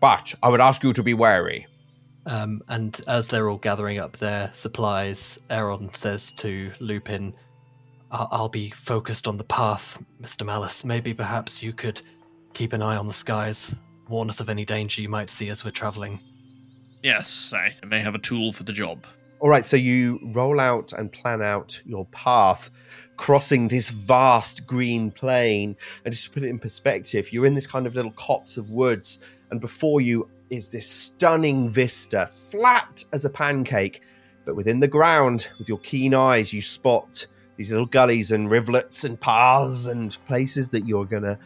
But I would ask you to be wary. Um, and as they're all gathering up their supplies, Aaron says to Lupin, I- I'll be focused on the path, Mr. Malice. Maybe perhaps you could keep an eye on the skies, warn us of any danger you might see as we're traveling. Yes, I may have a tool for the job. All right, so you roll out and plan out your path, crossing this vast green plain. And just to put it in perspective, you're in this kind of little copse of woods, and before you is this stunning vista, flat as a pancake. But within the ground, with your keen eyes, you spot these little gullies and rivulets and paths and places that you're going to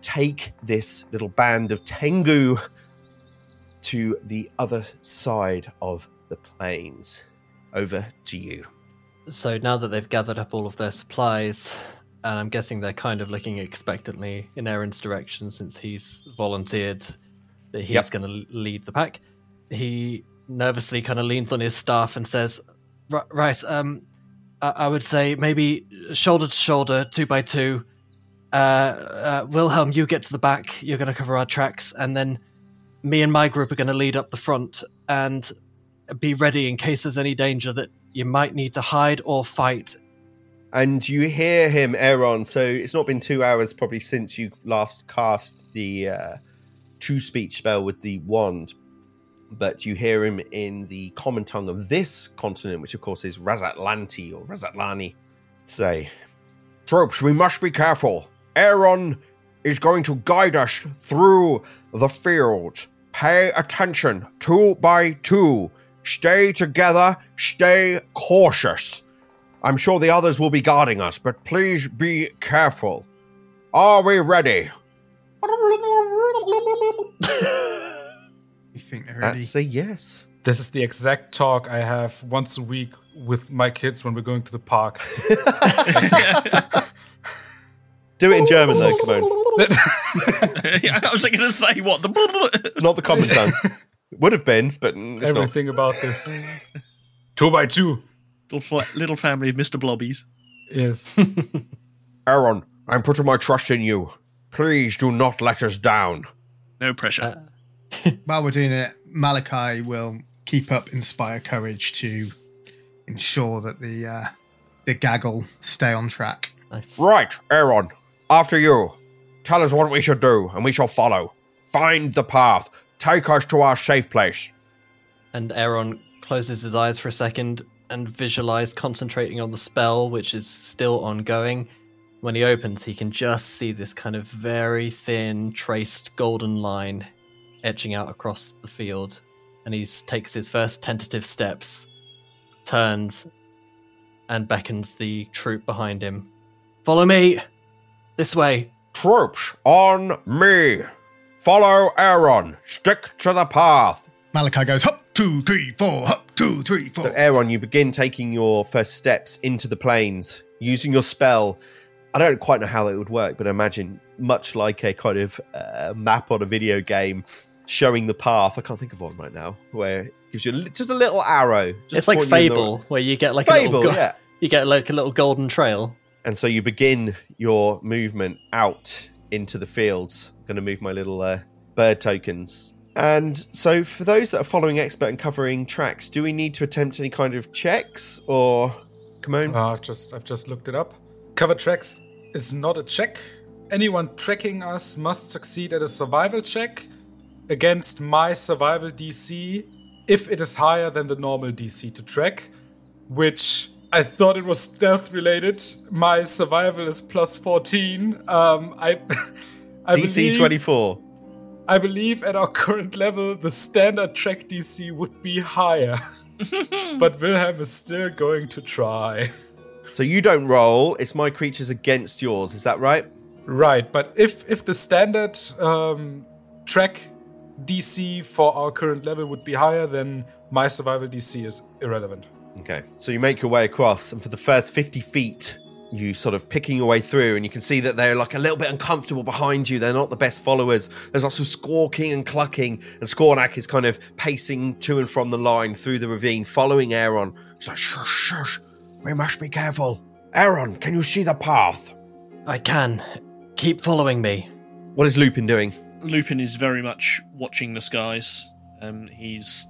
take this little band of Tengu to the other side of the plains. Over to you. So now that they've gathered up all of their supplies, and I'm guessing they're kind of looking expectantly in Aaron's direction since he's volunteered that he's Yep. going to lead the pack, he nervously kind of leans on his staff and says, "Ri- "Right, um, I, I would say maybe shoulder to shoulder, two by two. Uh, uh, Wilhelm, you get to the back. You're going to cover our tracks, and then me and my group are going to lead up the front and be ready in case there's any danger that you might need to hide or fight. And you hear him, Aaron. So it's not been two hours probably since you last cast the uh, true speech spell with the wand. But you hear him in the common tongue of this continent, which of course is Razatlanti or Razatlani, say, Troops, we must be careful. Aaron is going to guide us through the field. Pay attention, two by two. Stay together, stay cautious. I'm sure the others will be guarding us, but please be careful. Are we ready? You think they're ready? That's a yes. This is the exact talk I have once a week with my kids when we're going to the park. Do it in German though, come on. yeah, I was going to say what the. Not the common tongue. Would have been, but it's not. Everything about this. Two by two. little, little family of Mr. Blobbies. Yes. Aaron, I'm putting my trust in you. Please do not let us down. No pressure. While we're doing it, Malachi will keep up inspire courage to ensure that the uh, the gaggle stay on track. Nice. Right, Aaron, after you. Tell us what we should do, and we shall follow. Find the path. Take us to our safe place. And Aaron closes his eyes for a second and visualize concentrating on the spell, which is still ongoing. When he opens, he can just see this kind of very thin, traced golden line etching out across the field. And he takes his first tentative steps, turns, and beckons the troop behind him. Follow me! This way! Troops, on me. Follow Aaron. Stick to the path. Malachi goes hop two three four hop two three four. So, Aaron, you begin taking your first steps into the plains using your spell. I don't quite know how that would work, but I imagine much like a kind of uh, map on a video game showing the path. I can't think of one right now where it gives you just a little arrow. Just it's like pointing you in the- Fable, where you get like a little go- yeah. you get like a little golden trail. And so you begin your movement out into the fields. I'm going to move my little uh, bird tokens. And so, for those that are following expert and covering tracks, do we need to attempt any kind of checks or come on? Uh, I've just I've just looked it up. Cover tracks is not a check. Anyone tracking us must succeed at a survival check against my survival DC if it is higher than the normal DC to track, which I thought it was stealth related. My survival is plus 14. Um, I, I DC believe, 24. I believe at our current level, the standard track DC would be higher. but Wilhelm is still going to try. So you don't roll, it's my creatures against yours, is that right? Right, but if if the standard um, track DC for our current level would be higher, then my survival DC is irrelevant. Okay. So you make your way across, and for the first 50 feet, you sort of picking your way through, and you can see that they're like a little bit uncomfortable behind you. They're not the best followers. There's lots of squawking and clucking, and Skawnak is kind of pacing to and from the line through the ravine, following Aaron. He's like, shush, shush, we must be careful. Aaron, can you see the path? I can. Keep following me. What is Lupin doing? Lupin is very much watching the skies. Um, he's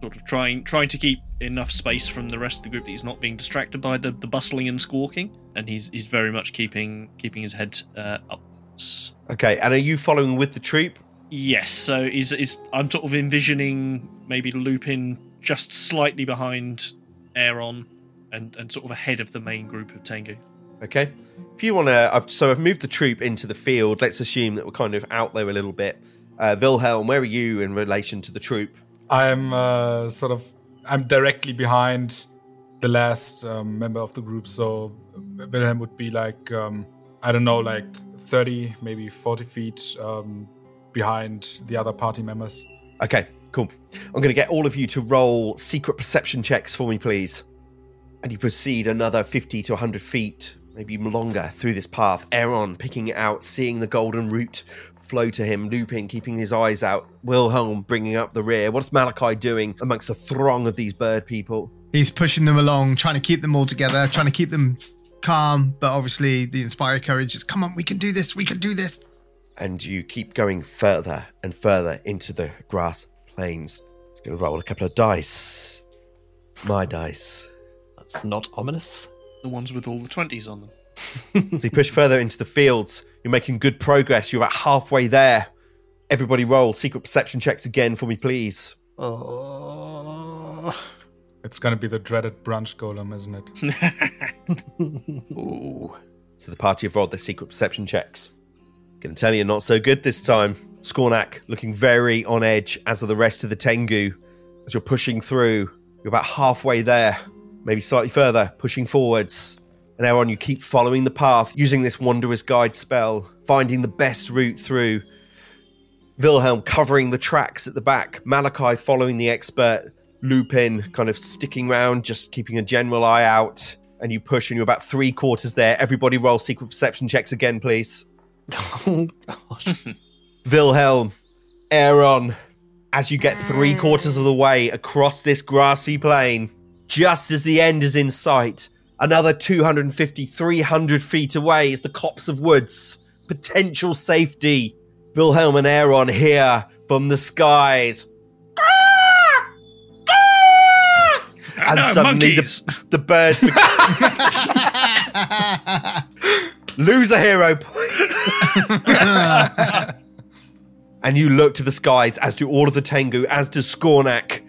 sort of trying trying to keep enough space from the rest of the group that he's not being distracted by the, the bustling and squawking, and he's he's very much keeping keeping his head uh, up. Okay, and are you following with the troop? Yes, so is is I'm sort of envisioning maybe Lupin just slightly behind Aaron and and sort of ahead of the main group of Tengu. Okay. If you want to, I've, so I've moved the troop into the field. Let's assume that we're kind of out there a little bit. Uh, Wilhelm, where are you in relation to the troop? I'm uh, sort of I'm directly behind the last um, member of the group, so Wilhelm would be like um, I don't know, like 30, maybe 40 feet um, behind the other party members. Okay, cool. I'm going to get all of you to roll secret perception checks for me, please. And you proceed another 50 to 100 feet, maybe longer, through this path. Aaron picking out, seeing the golden route flow to him. Lupin, keeping his eyes out. Wilhelm bringing up the rear. What's Malachi doing amongst the throng of these bird people? He's pushing them along, trying to keep them all together, trying to keep them calm. But obviously, the inspire courage is come on, we can do this, we can do this. And you keep going further and further into the grass plains. Going to roll a couple of dice. My dice. That's not ominous. The ones with all the twenties on them. So you push further into the fields. You're making good progress. You're about halfway there. Everybody roll secret perception checks again for me, please. Oh. It's gonna be the dreaded brunch golem, isn't it? Ooh. So the party have rolled their secret perception checks. Gonna tell you, not so good this time. Skawnak looking very on edge, as are the rest of the Tengu. As you're pushing through, you're about halfway there, maybe slightly further, pushing forwards. And now on, you keep following the path, using this Wanderer's Guide spell, finding the best route through. Wilhelm covering the tracks at the back, Malachi following the expert, Lupin kind of sticking round, just keeping a general eye out. And you push, and you're about three quarters there. Everybody roll secret perception checks again, please. oh god. Wilhelm, Aaron, as you get three quarters of the way across this grassy plain, just as the end is in sight, another 250, 300 feet away is the copse of woods. Potential safety. Wilhelm and Aaron hear from the skies. Ah, and no, suddenly the, the birds be- lose a hero point. and you look to the skies, as do all of the Tengu, as does Skawnak,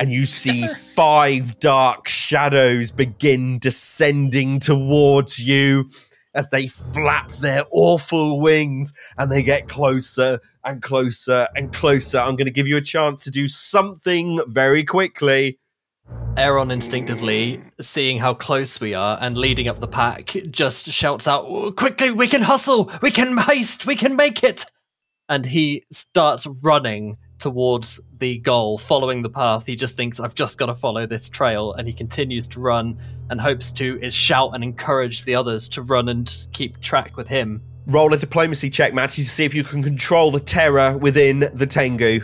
and you see five dark shadows begin descending towards you as they flap their awful wings and they get closer and closer and closer. I'm going to give you a chance to do something very quickly. Aaron instinctively, seeing how close we are and leading up the pack, just shouts out, "Oh, Quickly, we can hustle! We can haste! We can make it! And he starts running towards the goal, following the path. He just thinks, I've just got to follow this trail. And he continues to run and hopes to shout and encourage the others to run and keep track with him. Roll a diplomacy check, Matty, to see if you can control the terror within the Tengu.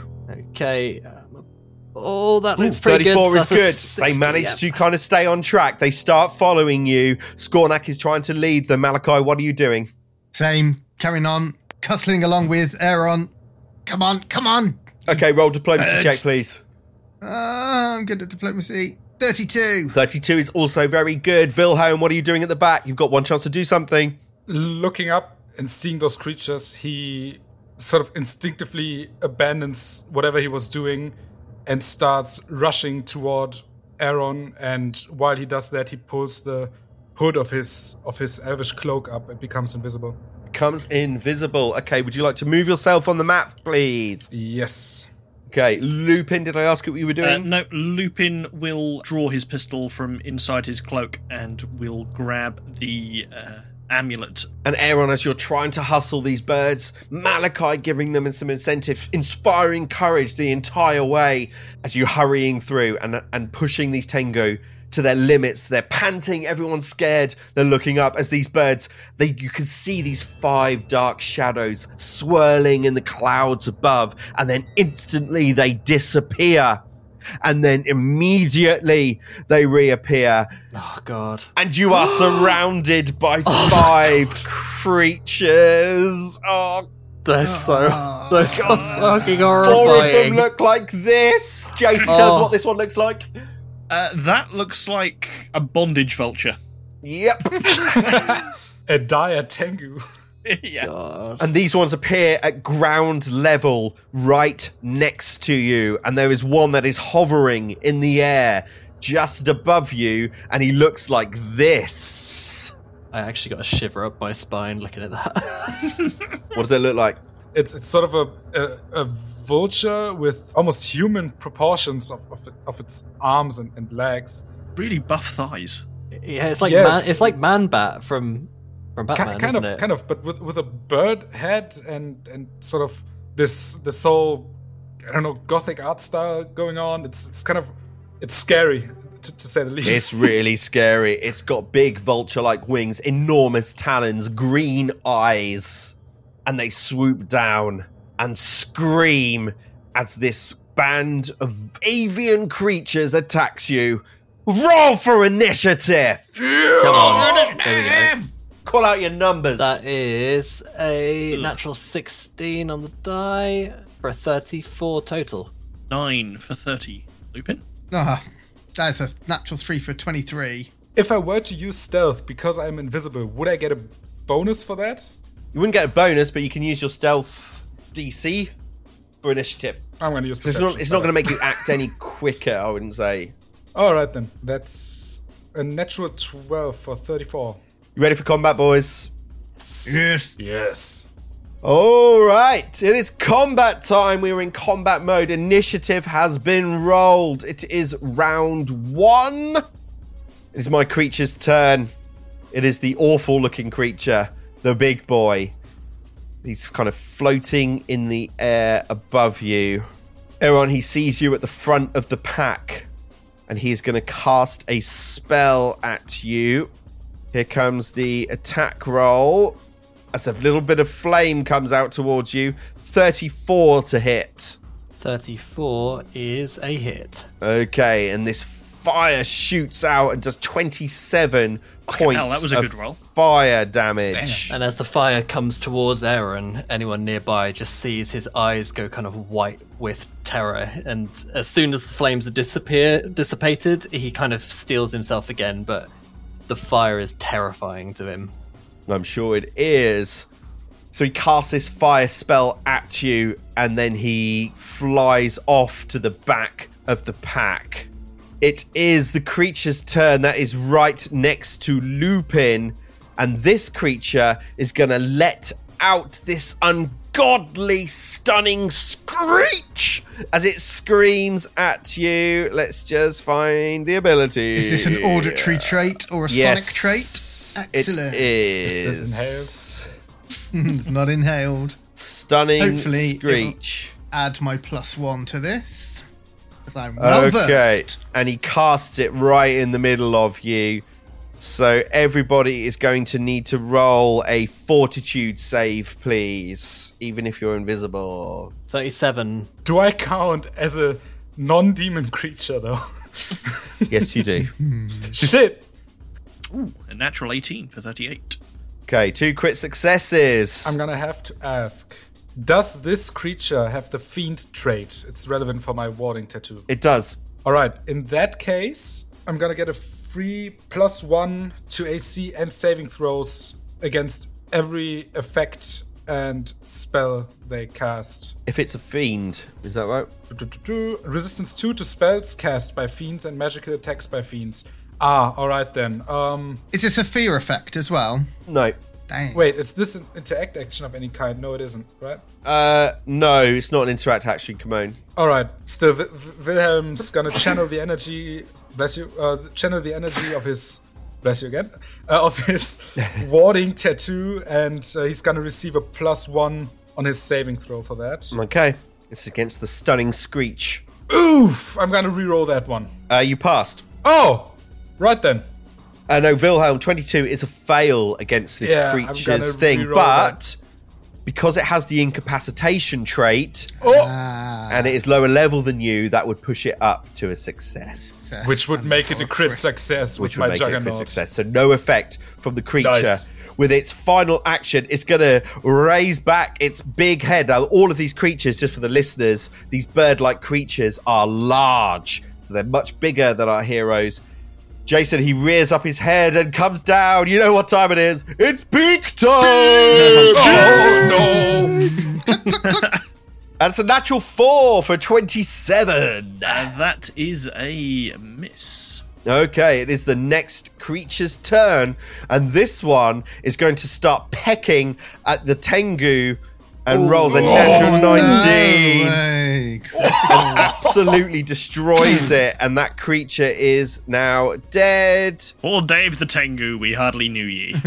Okay. um, Oh, that looks pretty 34 good. is That's good. 60, they manage yeah. to kind of stay on track. They start following you. Skawnak is trying to lead them. Malachi, what are you doing? Same, carrying on, hustling along with Aaron. Come on, come on. Okay, roll diplomacy Birds. check, please. Uh, I'm good at diplomacy. 32. 32 is also very good. Wilhelm, what are you doing at the back? You've got one chance to do something. Looking up and seeing those creatures, he sort of instinctively abandons whatever he was doing and starts rushing toward Aaron. And while he does that, he pulls the hood of his of his elvish cloak up and becomes invisible. Becomes invisible. Okay, would you like to move yourself on the map, please? Yes. Okay, Lupin, did I ask you what you were Uh, doing? no, Lupin will draw his pistol from inside his cloak and will grab the uh, amulet. And Aaron, as you're trying to hustle these birds, Malachi giving them some incentive, inspiring courage the entire way as you're hurrying through and, and pushing these Tengu to their limits. They're panting, everyone's scared. They're looking up as these birds, they you can see these five dark shadows swirling in the clouds above, and then instantly they disappear. And then immediately they reappear Oh, God. and you are surrounded by oh, five creatures. Oh, They're so, Oh, they're so God. fucking four of them look like this. Jason, tell us Oh. what this one looks like. Uh, that looks like a bondage vulture. Yep. A dire Tengu. yeah. God. And these ones appear at ground level right next to you. And there is one that is hovering in the air just above you. And he looks like this. I actually got a shiver up my spine looking at that. What does it look like? It's it's sort of a a, a vulture with almost human proportions of of, it, of its arms and, and legs. Really buff thighs. yeah, it's like Yes. man, it's like Man Bat from from Ki- Batman, kind isn't of it? kind of, but with with a bird head and and sort of this this whole I don't know gothic art style going on. It's it's kind of it's scary to, to say the least. It's really scary. It's got big vulture like wings, enormous talons, green eyes, and they swoop down and scream as this band of avian creatures attacks you. Roll for initiative! Come on, there we go. Call out your numbers. That is a natural 16 on the die for a 34 total. Nine for 30. Lupin? Ah, that is a natural three for 23. if I were to use stealth because I'm invisible, would I get a bonus for that? You wouldn't get a bonus, but you can use your stealth DC for initiative. I'm going to use. So it's not, it's not going to make you act any quicker, I wouldn't say. All right then. That's a natural twelve for thirty-four. You ready for combat, boys? Yes. Yes. All right, it is combat time. We're in combat mode. Initiative has been rolled. It is round one. It is my creature's turn. It is the awful looking creature, the big boy. He's kind of floating in the air above you. Aaron, he sees you at the front of the pack, and he is going to cast a spell at you. Here comes the attack roll. As a little bit of flame comes out towards you. 34 to hit. 34 is a hit. Okay, and this fire shoots out and does 27 points hell, that was a of good roll. fire damage. And as the fire comes towards Aaron, anyone nearby just sees his eyes go kind of white with terror. And as soon as the flames are disappear dissipated, he kind of steels himself again, but the fire is terrifying to him. I'm sure it is. So he casts this fire spell at you, and then he flies off to the back of the pack. It is the creature's turn that is right next to Lupin, and this creature is going to let out this ungodly, stunning screech as it screams at you. Let's just find the ability. Is this an auditory trait or a Yes, sonic trait? Excellent. It is. Is this inhaled? it's not inhaled. Stunning Hopefully it will- screech. Add my plus one to this. Because I'm well okay, versed. and he casts it right in the middle of you. So everybody is going to need to roll a fortitude save, please, even if you're invisible. 37. Do I count as a non-demon creature though? Yes, you do. Shit. Ooh, a natural 18 for 38. okay, two crit successes. I'm gonna have to ask. Does this creature have the fiend trait? It's relevant for my warding tattoo. It does. All right. In that case, I'm gonna get a free plus one to AC and saving throws against every effect and spell they cast. If it's a fiend, is that right? Resistance two to spells cast by fiends and magical attacks by fiends. Ah, all right then. Um, Is this a fear effect as well? No. Dang. wait, is this an interact action of any kind? No, it isn't. Right. Uh, no, it's not an interact action, Kimon. All right. Still, Wil- Wil- Wilhelm's gonna channel the energy. Bless you. Uh, channel the energy of his. Bless you again. Uh, of his warding tattoo, and uh, he's gonna receive a plus one on his saving throw for that. Okay. It's against the stunning screech. Oof! I'm gonna re-roll that one. Uh, you passed. Oh, right then. Uh, no, Wilhelm, 22 is a fail against this Yeah, creature's thing, re-roll but because it has the incapacitation trait Oh, Ah, and it is lower level than you, that would push it up to a success. which would And make it a crit crit. success Which with would my make it a crit success. So no effect from the creature. Nice. With its final action, it's going to raise back its big head. Now, all of these creatures, just for the listeners, these bird-like creatures are large, so they're much bigger than our heroes. Jason, he rears up his head and comes down. You know what time it is? It's peak time! Oh no! and it's a natural four for 27. Uh, that is a miss. Okay, it is the next creature's turn, and this one is going to start pecking at the Tengu and rolls a natural 19. No way. Absolutely destroys it, and that creature is now dead. Poor Dave the Tengu, we hardly knew ye.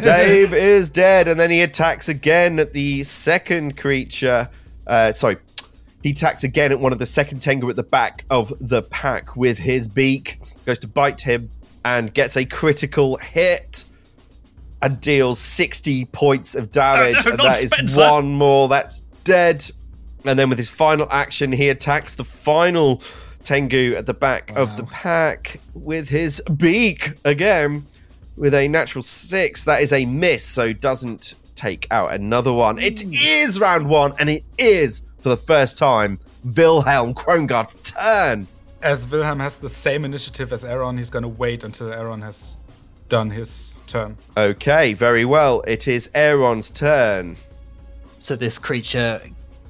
Dave is dead, and then he attacks again at the second creature. Uh, sorry, he attacks again at one of the second Tengu at the back of the pack with his beak. Goes to bite him and gets a critical hit and deals 60 points of damage. No, and that is Spencer. one more. That's dead. And then with his final action, he attacks the final Tengu at the back of the pack with his beak again with a natural six. That is a miss, so doesn't take out another one. It hmm. is round one, and it is for the first time Wilhelm Krongard's turn. As Wilhelm has the same initiative as Aaron, he's gonna wait until Aaron has done his turn. Okay, very well. It is Aaron's turn. So this creature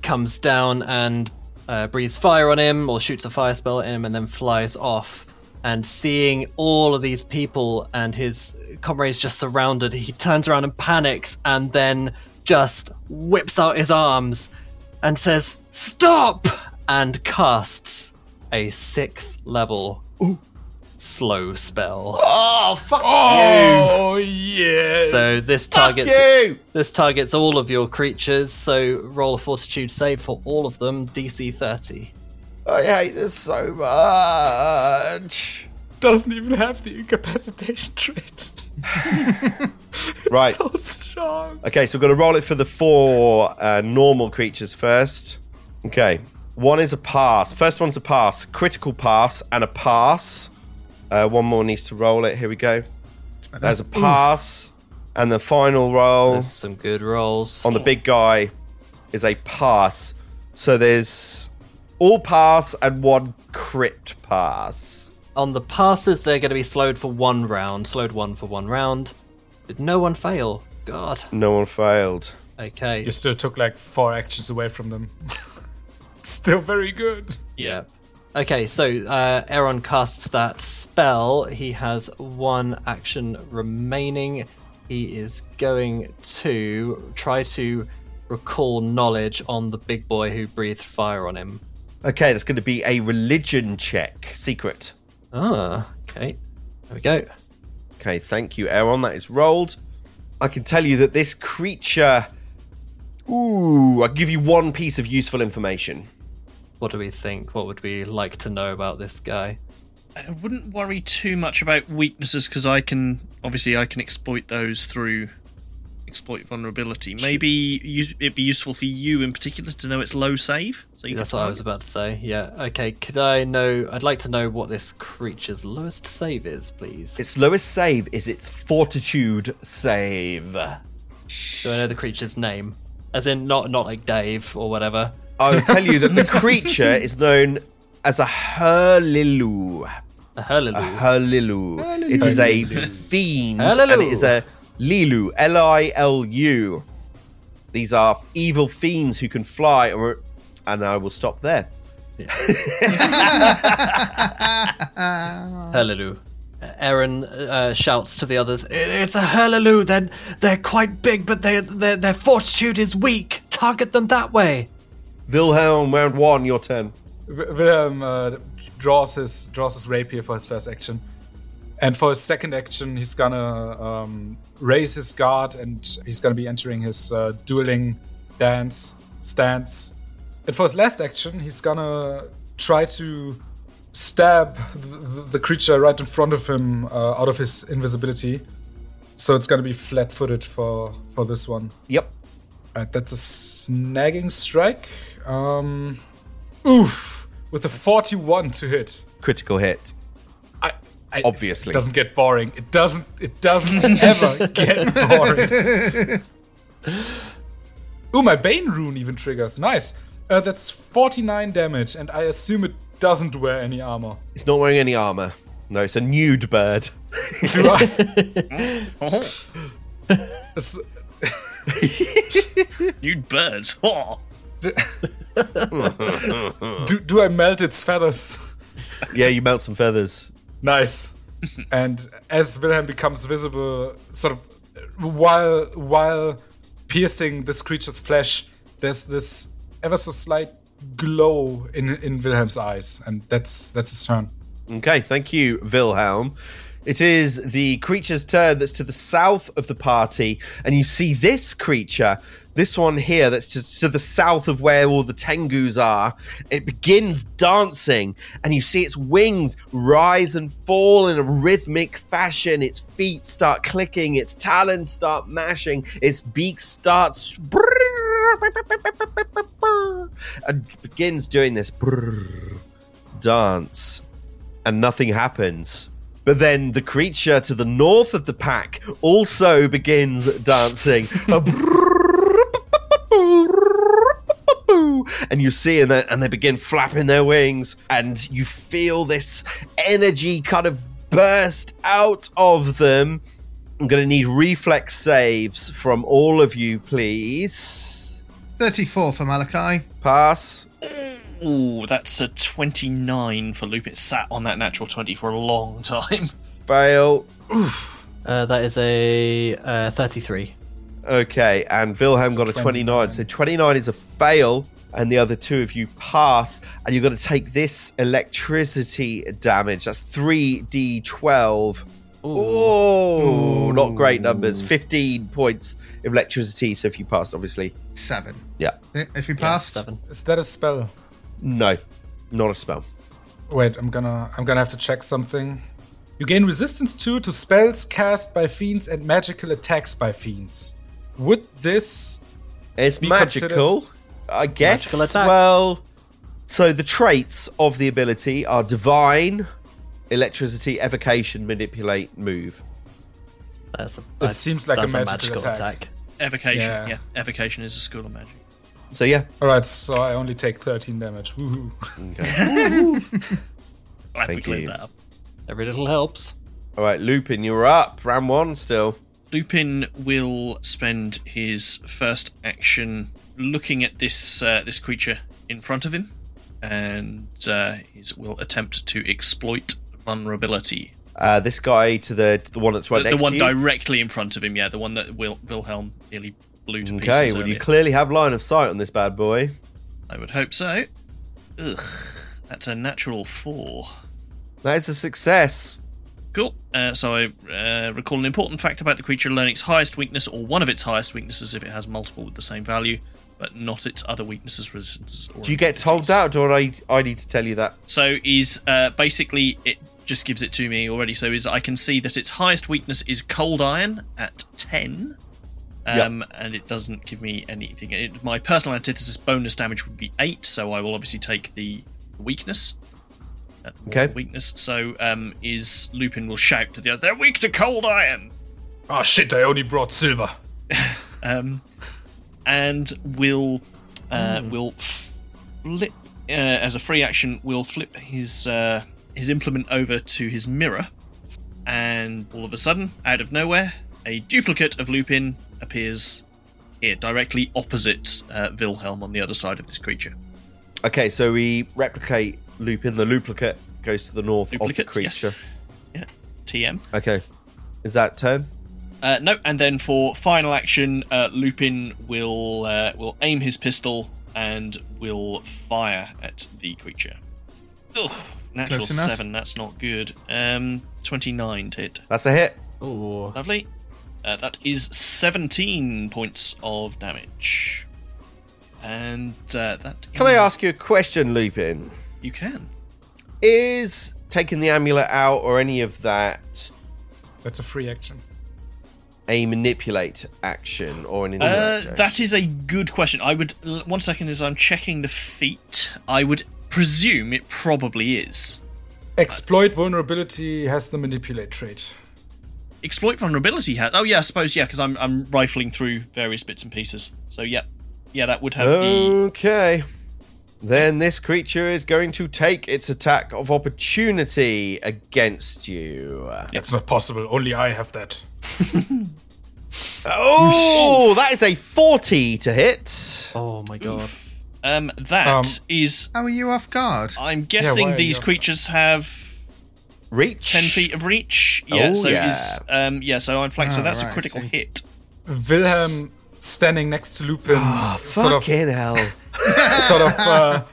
comes down and uh, breathes fire on him, or shoots a fire spell at him, and then flies off. And seeing all of these people and his comrades just surrounded, he turns around and panics, and then just whips out his arms and says, "Stop!" and casts a sixth level slow spell. Oh, fuck Oh yes. So this you! Fuck targets you! This targets all of your creatures, so roll a fortitude save for all of them, DC 30. I hate this so much. doesn't even have the incapacitation trait. Right. So strong. Okay, so we're going to roll it for the four uh, normal creatures first. Okay. One is a pass. First one's a pass. Critical pass and a pass. Uh, one more needs to roll it. Here we go. There's a pass. And the final roll There's some good rolls. on the big guy is a pass. So there's all pass and one crit pass. On the passes, they're going to be slowed for one round. Slowed one for one round. Did no one fail? God. No one failed. Okay. You still took like four actions away from them. still very good. Yeah. Okay, so uh, Aaron casts that spell. He has one action remaining. He is going to try to recall knowledge on the big boy who breathed fire on him. Okay, that's going to be a religion check. Secret. Ah, okay. There we go. Okay, thank you, Aaron. That is rolled. I can tell you that this creature. Ooh, I'll give you one piece of useful information. What do we think? What would we like to know about this guy? I wouldn't worry too much about weaknesses because I can obviously I can exploit those through exploit vulnerability. Maybe you, it'd be useful for you in particular to know its low save. So you That's can what I was about to say. Yeah. Okay. Could I know? I'd like to know what this creature's lowest save is, please. Its lowest save is its fortitude save. Do I know the creature's name? As in, not not like Dave or whatever. I will tell you that the creature is known as a Hurlilu. A Hurlaloo. A Hurlilu. It is a fiend, and it is a Lilu. L I L U. These are evil fiends who can fly, or- and I will stop there. Hurlaloo. Aaron uh, shouts to the others, "It's a Hurlaloo. They're they're quite big, but their their their fortitude is weak. Target them that way." Wilhelm, round one, your turn. Wilhelm uh, draws his draws his rapier for his first action, and for his second action, he's gonna um, raise his guard and he's gonna be entering his uh, dueling dance stance. And for his last action, he's gonna try to stab the, the creature right in front of him uh, out of his invisibility. So it's gonna be flat-footed for for this one. Yep. Alright, that's a snagging strike. Um, oof, with a 41 to hit. Critical hit. I, I, Obviously. it doesn't get boring. It doesn't. It doesn't ever get boring. Ooh, my Bane rune even triggers. Nice. Uh, that's 49 damage, and I assume it doesn't wear any armor. It's not wearing any armor. No, it's a nude bird. Do I? Oh, nude bird. Oh. Do, do I melt its feathers? Yeah, you melt some feathers. Nice. and as Wilhelm becomes visible, sort of while while piercing this creature's flesh, there's this ever so slight glow in in Wilhelm's eyes, and that's that's his turn. Okay, thank you, Wilhelm. It is the creature's turn that's to the south of the party, and you see this creature, this one here, that's just to the south of where all the Tengus are. It begins dancing, and you see its wings rise and fall in a rhythmic fashion. Its feet start clicking, its talons start mashing, its beak starts. And begins doing this dance and nothing happens. But then the creature to the north of the pack also begins dancing. And you see and they, and they begin flapping their wings and you feel this energy kind of burst out of them. I'm going to need reflex saves from all of you, please. 34 for Malachi. Pass. Ooh, that's a 29 for Loop. It sat on that natural 20 for a long time. Fail. Uh, that is a uh, 33. Okay, and Wilhelm got a 29. So 29 is a fail, and the other two of you pass, and you're going to take this electricity damage. That's 3d12. Oh, not great numbers. 15 points of electricity. So if you passed, obviously. Seven. Yeah. Eh, if you Yeah, passed, seven. Is that a spell? No, not a spell. Wait, I'm gonna I'm gonna have to check something. You gain resistance two to spells cast by fiends and magical attacks by fiends. Would this It's Be magical, I guess. Magical attack. Well, so the traits of the ability are divine, electricity, evocation, manipulate, move. That's a, It that- seems like a that's magical attack. Evocation. Yeah. Yeah. Evocation is a school of magic. So yeah, Alright, so I only take 13 damage. Woohoo. Glad we Thank cleared you. that up. Every little helps. All right, Lupin, you're up. Round one still. Lupin will spend his first action looking at this uh, this creature in front of him, and uh, he will attempt to exploit vulnerability. Uh, this guy to the to the one that's right the, next the one to you. directly in front of him, yeah, the one that Wil- Wilhelm nearly blew to pieces. okay, well you clearly have line of sight on this bad boy. I would hope so. Ugh, that's a natural four. That is a success. Cool. Uh, so I uh, recall an important fact about the creature: learning its highest weakness or one of its highest weaknesses if it has multiple with the same value, but not its other weaknesses, resistances, or Do you get told that, or I I need to tell you that? So is uh, basically it just gives it to me already. So is I can see that its highest weakness is cold iron at ten, um, and it doesn't give me anything. It, my personal antithesis bonus damage would be eight, so I will obviously take the weakness. Uh, the Okay. Weakness. So um, is Lupin will shout to the other. They're weak to cold iron. oh shit, I only brought silver. um, and will uh, will flip uh, as a free action. Will flip his uh, his implement over to his mirror, and all of a sudden, out of nowhere, a duplicate of Lupin appears here, directly opposite uh, Wilhelm on the other side of this creature. Okay, so we replicate Lupin. The duplicate goes to the north Duplicate, of the creature. yes. Yeah, TM. Okay, is that turn? Uh, no, and then for final action, uh, Lupin will uh, will aim his pistol and will fire at the creature. Ugh, natural Close enough. seven. That's not good. Um, twenty nine to hit. That's a hit. Ooh. Lovely. Uh, that is seventeen points of damage. And uh, that Can I is- ask you a question, Lupin? You can. Is taking the amulet out or any of that That's a free action. a manipulate action or an Uh, interact action? that is a good question. I would l- one second as I'm checking the feat. I would presume it probably is. Exploit vulnerability has the manipulate trait. exploit vulnerability hat. Oh yeah, I suppose yeah, because I'm I'm rifling through various bits and pieces. So yeah, yeah, that would have Okay. Then this creature is going to take its attack of opportunity against you. That's not possible. Only I have that. Oh, that is a 40 to hit. Oh my god. Um, that is. Um, How are you off guard? I'm guessing are these creatures have Reach. ten feet of reach. Yeah, Oh, so yeah. is um yeah, so I'm flanked. so Ah, that's right, a critical see. hit. Wilhelm standing next to Lupin, sort of, hell. sort of uh,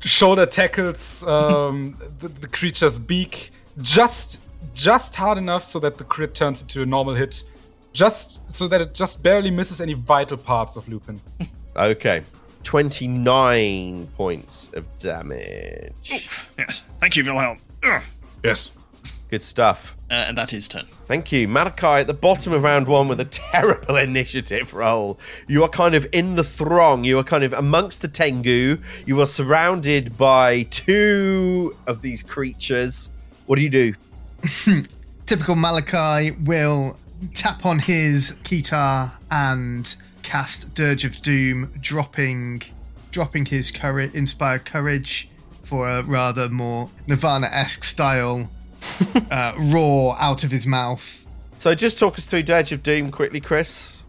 shoulder tackles um, the, the creature's beak just, just hard enough so that the crit turns into a normal hit, just so that it just barely misses any vital parts of Lupin. Okay. 29 points of damage. Yes, thank you, Wilhelm. Ugh. Yes. Good stuff. Uh, and that is turn. Thank you. Malachi at the bottom of round one with a terrible initiative roll. You are kind of in the throng. You are kind of amongst the Tengu. You are surrounded by two of these creatures. What do you do? Typical Malachi will tap on his guitar and cast Dirge of Doom, dropping dropping his courage, inspired courage for a rather more Nirvana-esque style uh, roar out of his mouth. So just talk us through Dirge of Doom quickly, Chris.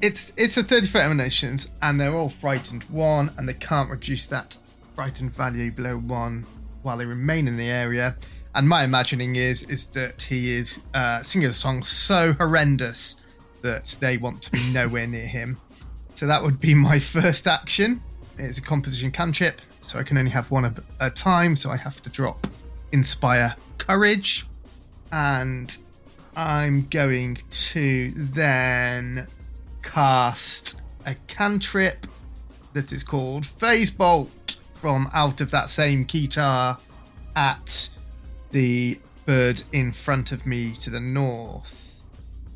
It's it's a 30 foot emanations, and they're all frightened one, and they can't reduce that frightened value below one while they remain in the area. And my imagining is is that he is uh, singing a song so horrendous that they want to be nowhere near him. So that would be my first action. It's a composition cantrip, so I can only have one at a time. So I have to drop Inspire Courage, and I'm going to then cast a cantrip that is called Phase Bolt from out of that same guitar at the bird in front of me to the north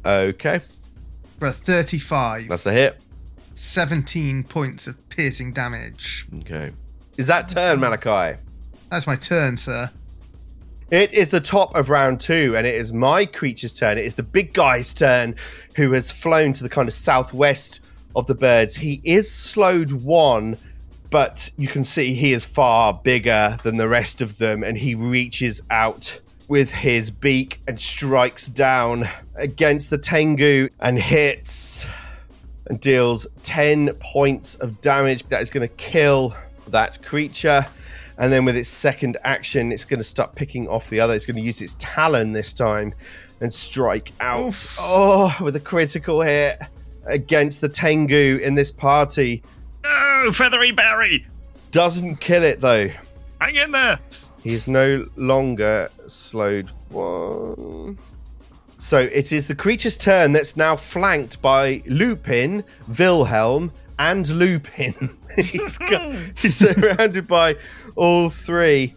Okay. for a 35, That's a hit. 17 points of piercing damage. Okay. Is that turn, Malachi? That's my turn, sir. It is the top of round two, and it is my creature's turn. It is the big guy's turn who has flown to the kind of southwest of the birds. He is slowed one, but you can see he is far bigger than the rest of them, and he reaches out with his beak and strikes down against the Tengu and hits and deals 10 points of damage. That is going to kill that creature. And then with its second action, it's going to start picking off the other. It's going to use its talon this time and strike out. Oof. Oh, with a critical hit against the Tengu in this party. No, feathery berry, Doesn't kill it though. hang in there. He is no longer slowed one. So it is the creature's turn that's now flanked by Lupin, Wilhelm, and Lupin. he's, got, he's surrounded by all three.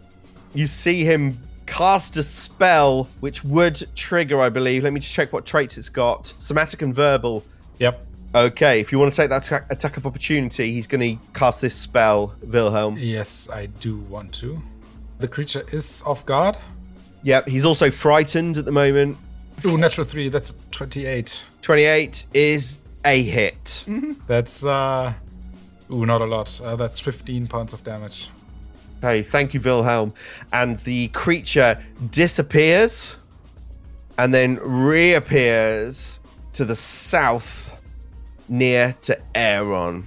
You see him cast a spell which would trigger, I believe. Let me just check what traits it's got somatic and verbal. Yep. Okay, if you want to take that attack, attack of opportunity, he's going to cast this spell, Wilhelm. Yes, I do want to. The creature is off guard. Yep, he's also frightened at the moment. Ooh, natural three. That's 28. 28 is a hit. That's uh, ooh, not a lot. Uh, that's 15 points of damage. Hey, thank you, Wilhelm. And the creature disappears and then reappears to the south near to Aaron.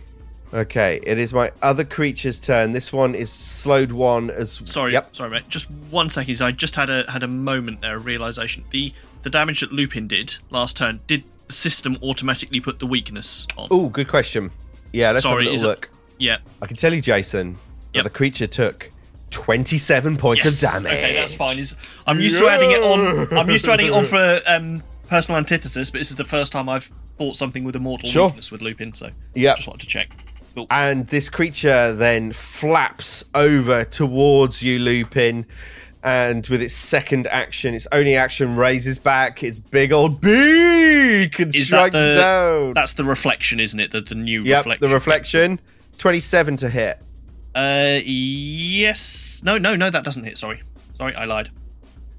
Okay, it is my other creature's turn. This one is slowed one as Sorry, Yep. sorry, mate. Just one second. I just had a had a moment there, a realization. The the damage that Lupin did last turn. Did the system automatically put the weakness on? Oh, good question. Yeah, let's Sorry, have a little it- look. Yeah. I can tell you, Jason, Yep. the creature took 27 points Yes. of damage. Okay, that's fine. Is I'm used to adding it on. I'm used to adding it on for um, personal antithesis, but this is the first time I've fought something with a mortal Sure. weakness with Lupin. So Yep. just wanted to check. Cool. and this creature then flaps over towards you, Lupin. And with its second action, its only action raises back its big old beak and Is strikes the- down. That's the reflection, isn't it? The the new yep, reflection. the reflection. 27 to hit. Uh, yes. No, no, no. That doesn't hit. Sorry, sorry, I lied.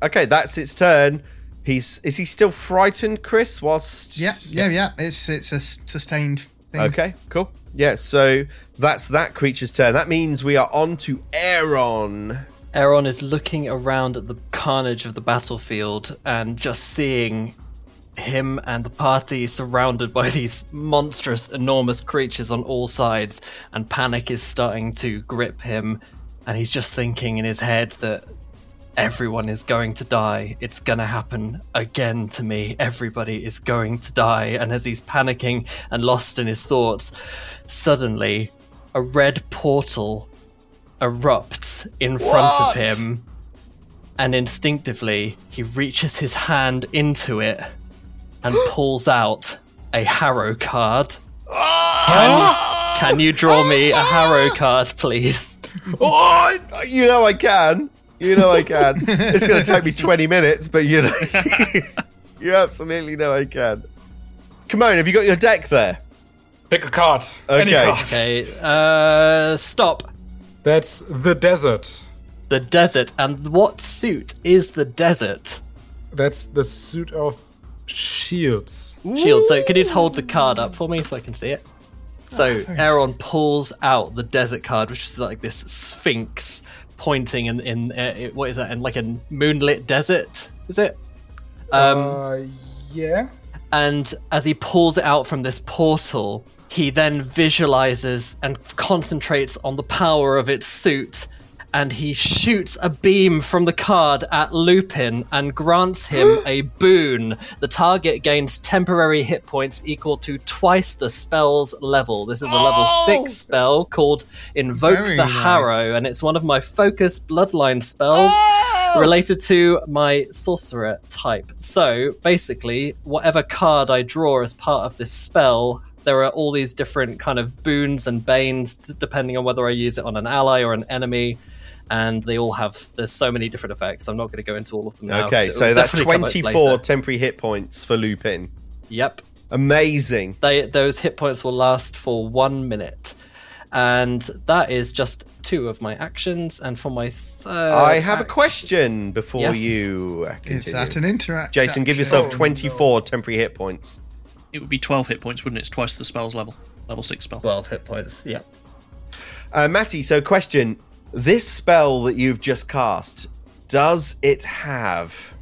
Okay, that's its turn. He's is he still frightened, Chris? Whilst Yeah, yeah, yeah. It's it's a sustained thing. Okay, cool. Yeah, so that's that creature's turn. That means we are on to Aaron. Aaron is looking around at the carnage of the battlefield and just seeing him and the party surrounded by these monstrous, enormous creatures on all sides, and panic is starting to grip him. And he's just thinking in his head that everyone is going to die. It's going to happen again to me. Everybody is going to die. And as he's panicking and lost in his thoughts, suddenly a red portal erupts in front of him. And instinctively, he reaches his hand into it and pulls out a harrow card. Can, can you draw me a harrow card, please? Oh, you know I can. You know I can. it's going to take me 20 minutes, but you know. you absolutely know I can. Come on, have you got your deck there? Pick a card. Any Okay. card. Okay, uh, stop. That's the desert. The desert. And what suit is the desert? That's the suit of shields. Shield. So can you just hold the card up for me so I can see it? So Aaron pulls out the desert card, which is like this sphinx pointing in in uh, what is that? In like a moonlit desert, is it? Um, uh, yeah. and as he pulls it out from this portal, he then visualizes and concentrates on the power of its suit. And he shoots a beam from the card at Lupin and grants him a boon. The target gains temporary hit points equal to twice the spell's level. This is a level 6 spell called Invoke Very the nice. Harrow, and it's one of my focus bloodline spells oh! related to my sorcerer type. So basically, whatever card I draw as part of this spell, there are all these different kind of boons and banes depending on whether I use it on an ally or an enemy. And they all have, there's so many different effects. I'm not going to go into all of them now. Okay, so that's definitely come up 24 temporary hit points for Lupin. Yep. Amazing. They, those hit points will last for one minute. And that is just two of my actions. And for my third. I have a question before Yes. you uh, Is that an interact? Jason, give action? yourself Oh, 24 temporary hit points. It would be 12 hit points, wouldn't it? It's twice the spell's level. Level 6 spell. 12 hit points. Yep. Uh, Matty, so question. This spell that you've just cast, does it have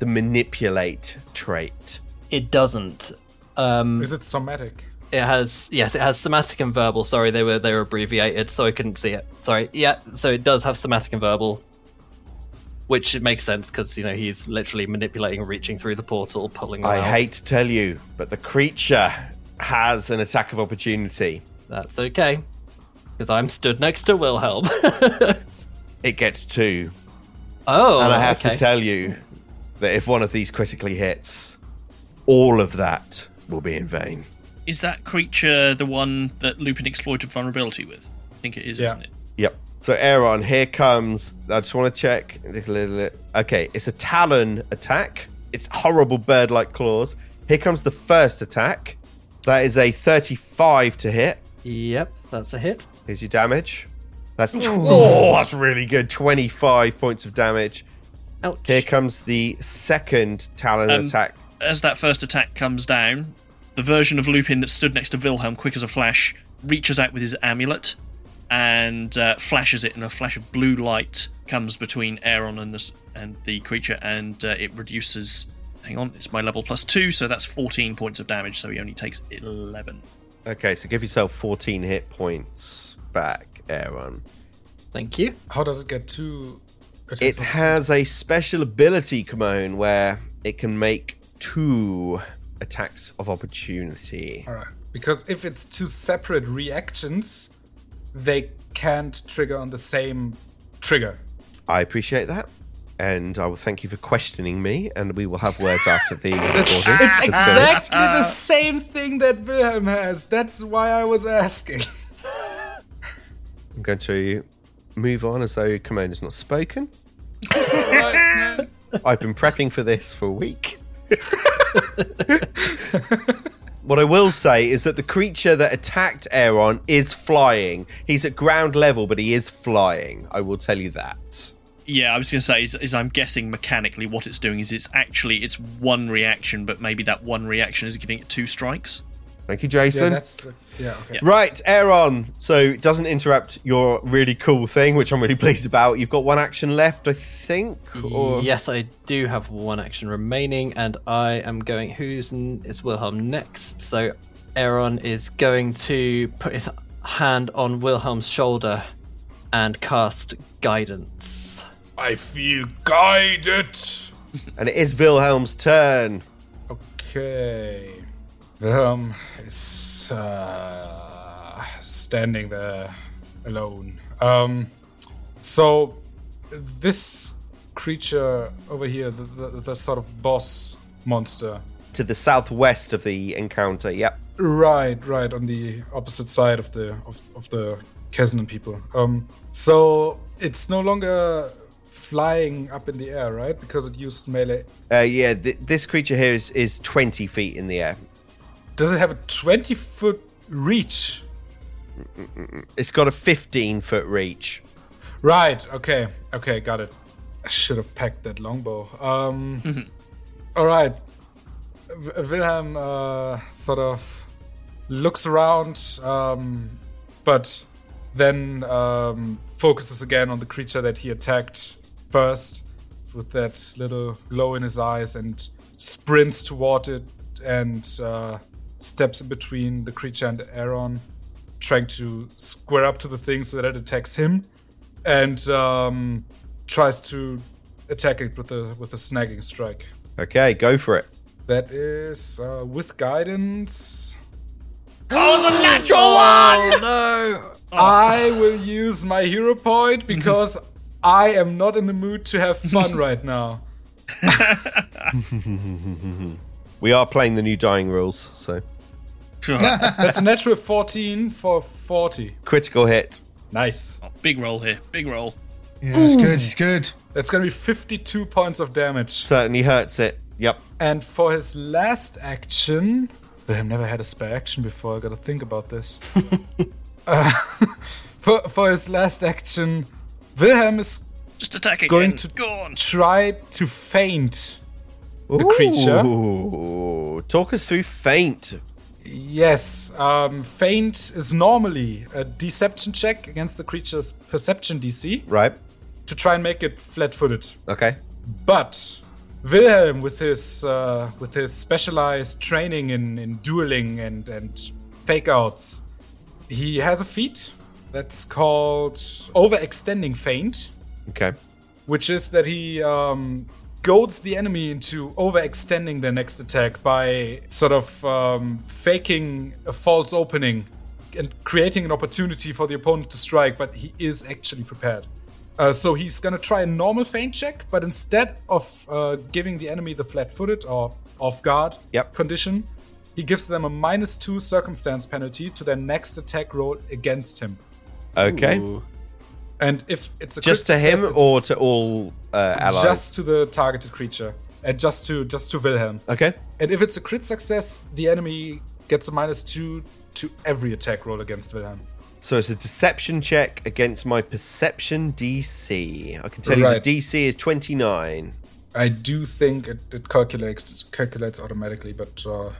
the manipulate trait? It doesn't. Um, Is it somatic? It has yes, it has somatic and verbal. Sorry, they were they were abbreviated, so I couldn't see it. Sorry. Yeah, so it does have somatic and verbal, which it makes sense because you know he's literally manipulating, reaching through the portal, pulling. I out. hate to tell you, but the creature has an attack of opportunity. That's okay, because I'm stood next to Wilhelm. It gets two. oh, and I have okay. to tell you that if one of these critically hits, all of that will be in vain. Is that creature the one that Lupin exploited vulnerability with? I think it is, Yeah. isn't it? Yep. So Aaron, here comes. I just want to check. Okay, it's a talon attack. It's horrible bird-like claws. Here comes the first attack. That is a 35 to hit. Yep, that's a hit. Here's your damage. That's tw- oh, that's really good. 25 points of damage. Ouch. Here comes the second talon Um, attack. As that first attack comes down, the version of Lupin that stood next to Wilhelm, quick as a flash, reaches out with his amulet and uh, flashes it, and a flash of blue light comes between Aaron and the, and the creature, and uh, it reduces. Hang on, it's my level plus two, so that's 14 points of damage, so he only takes 11. Okay, so give yourself 14 hit points back, Aaron. Thank you. How does it get two? attacks It has a special ability, Kimon, where it can make two attacks of opportunity. All right. Because if it's two separate reactions, they can't trigger on the same trigger. I appreciate that. And I will thank you for questioning me, and we will have words after the recording. It's That's good. exactly the ah. same thing that Wilhelm has. That's why I was asking. I'm going to move on as though Kimon has not spoken. I've been prepping for this for a week. what I will say is that the creature that attacked Aaron is flying. He's at ground level, but he is flying. I will tell you that. Yeah, I was going to say, is, is I'm guessing mechanically what it's doing is it's actually it's one reaction, but maybe that one reaction is giving it two strikes. Thank you, Yeah, Jason. that's the, yeah. Okay. Right, Aaron. So it doesn't interrupt your really cool thing, which I'm really pleased about. You've got one action left, I think. Or Yes, I do have one action remaining, and I am going. Who's n- is Wilhelm next? So Aaron is going to put his hand on Wilhelm's shoulder and cast guidance. I feel guided. and it is Wilhelm's turn. Okay. Wilhelm is uh, standing there alone. Um, so this creature over here, the, the, the sort of boss monster, To the southwest of the encounter. Yep. Right, right, on the opposite side of the of, of the Kesnan people. Um, so it's no longer flying up in the air, right? Because it used melee. Uh, yeah, th- this creature here is, is 20 feet in the air. Does it have a twenty foot reach? It's got a 15 foot reach. Right. Okay. Okay. Got it. I should have packed that longbow. Um. all right. W- Wilhelm uh, sort of looks around, um, but then um, focuses again on the creature that he attacked first, with that little glow in his eyes, and sprints toward it and uh, steps in between the creature and Aaron, trying to square up to the thing so that it attacks him and um, tries to attack it with a with a snagging strike. Okay, go for it. That is uh, with guidance. Oh no! I will use my hero point because I am not in the mood to have fun right now. We are playing the new dying rules, so That's a natural 14 for 40. critical hit. Nice. Big roll here. Big roll. Yeah, it's good. It's good. That's gonna be 52 points of damage. Certainly hurts it. Yep. And for his last action, but I've never had a spare action before. I gotta think about this. uh, for for his last action, Wilhelm is Just attack again. Going to- Go on. try to feint the creature. Ooh, talk us through feint. Yes, um, feint is normally a deception check against the creature's perception DC Right. to try and make it flat-footed. Okay. But Wilhelm, with his uh, with his specialized training in, in dueling and and fake outs, he has a feat that's called overextending feint, Okay. which is that he um, goads the enemy into overextending their next attack by sort of um, faking a false opening and creating an opportunity for the opponent to strike, but he is actually prepared. Uh, so he's gonna try a normal feint check, but instead of uh, giving the enemy the flat-footed or off guard Yep. condition, he gives them a minus two circumstance penalty to their next attack roll against him. Okay. Ooh. And if it's a Just to crit him success, or to all uh, allies? just to the targeted creature, and just to just to Wilhelm. Okay. And if it's a crit success, the enemy gets a minus two to every attack roll against Wilhelm. So it's a deception check against my perception DC. I can tell Right. you the DC is 29. I do think it, it calculates it calculates automatically, but uh,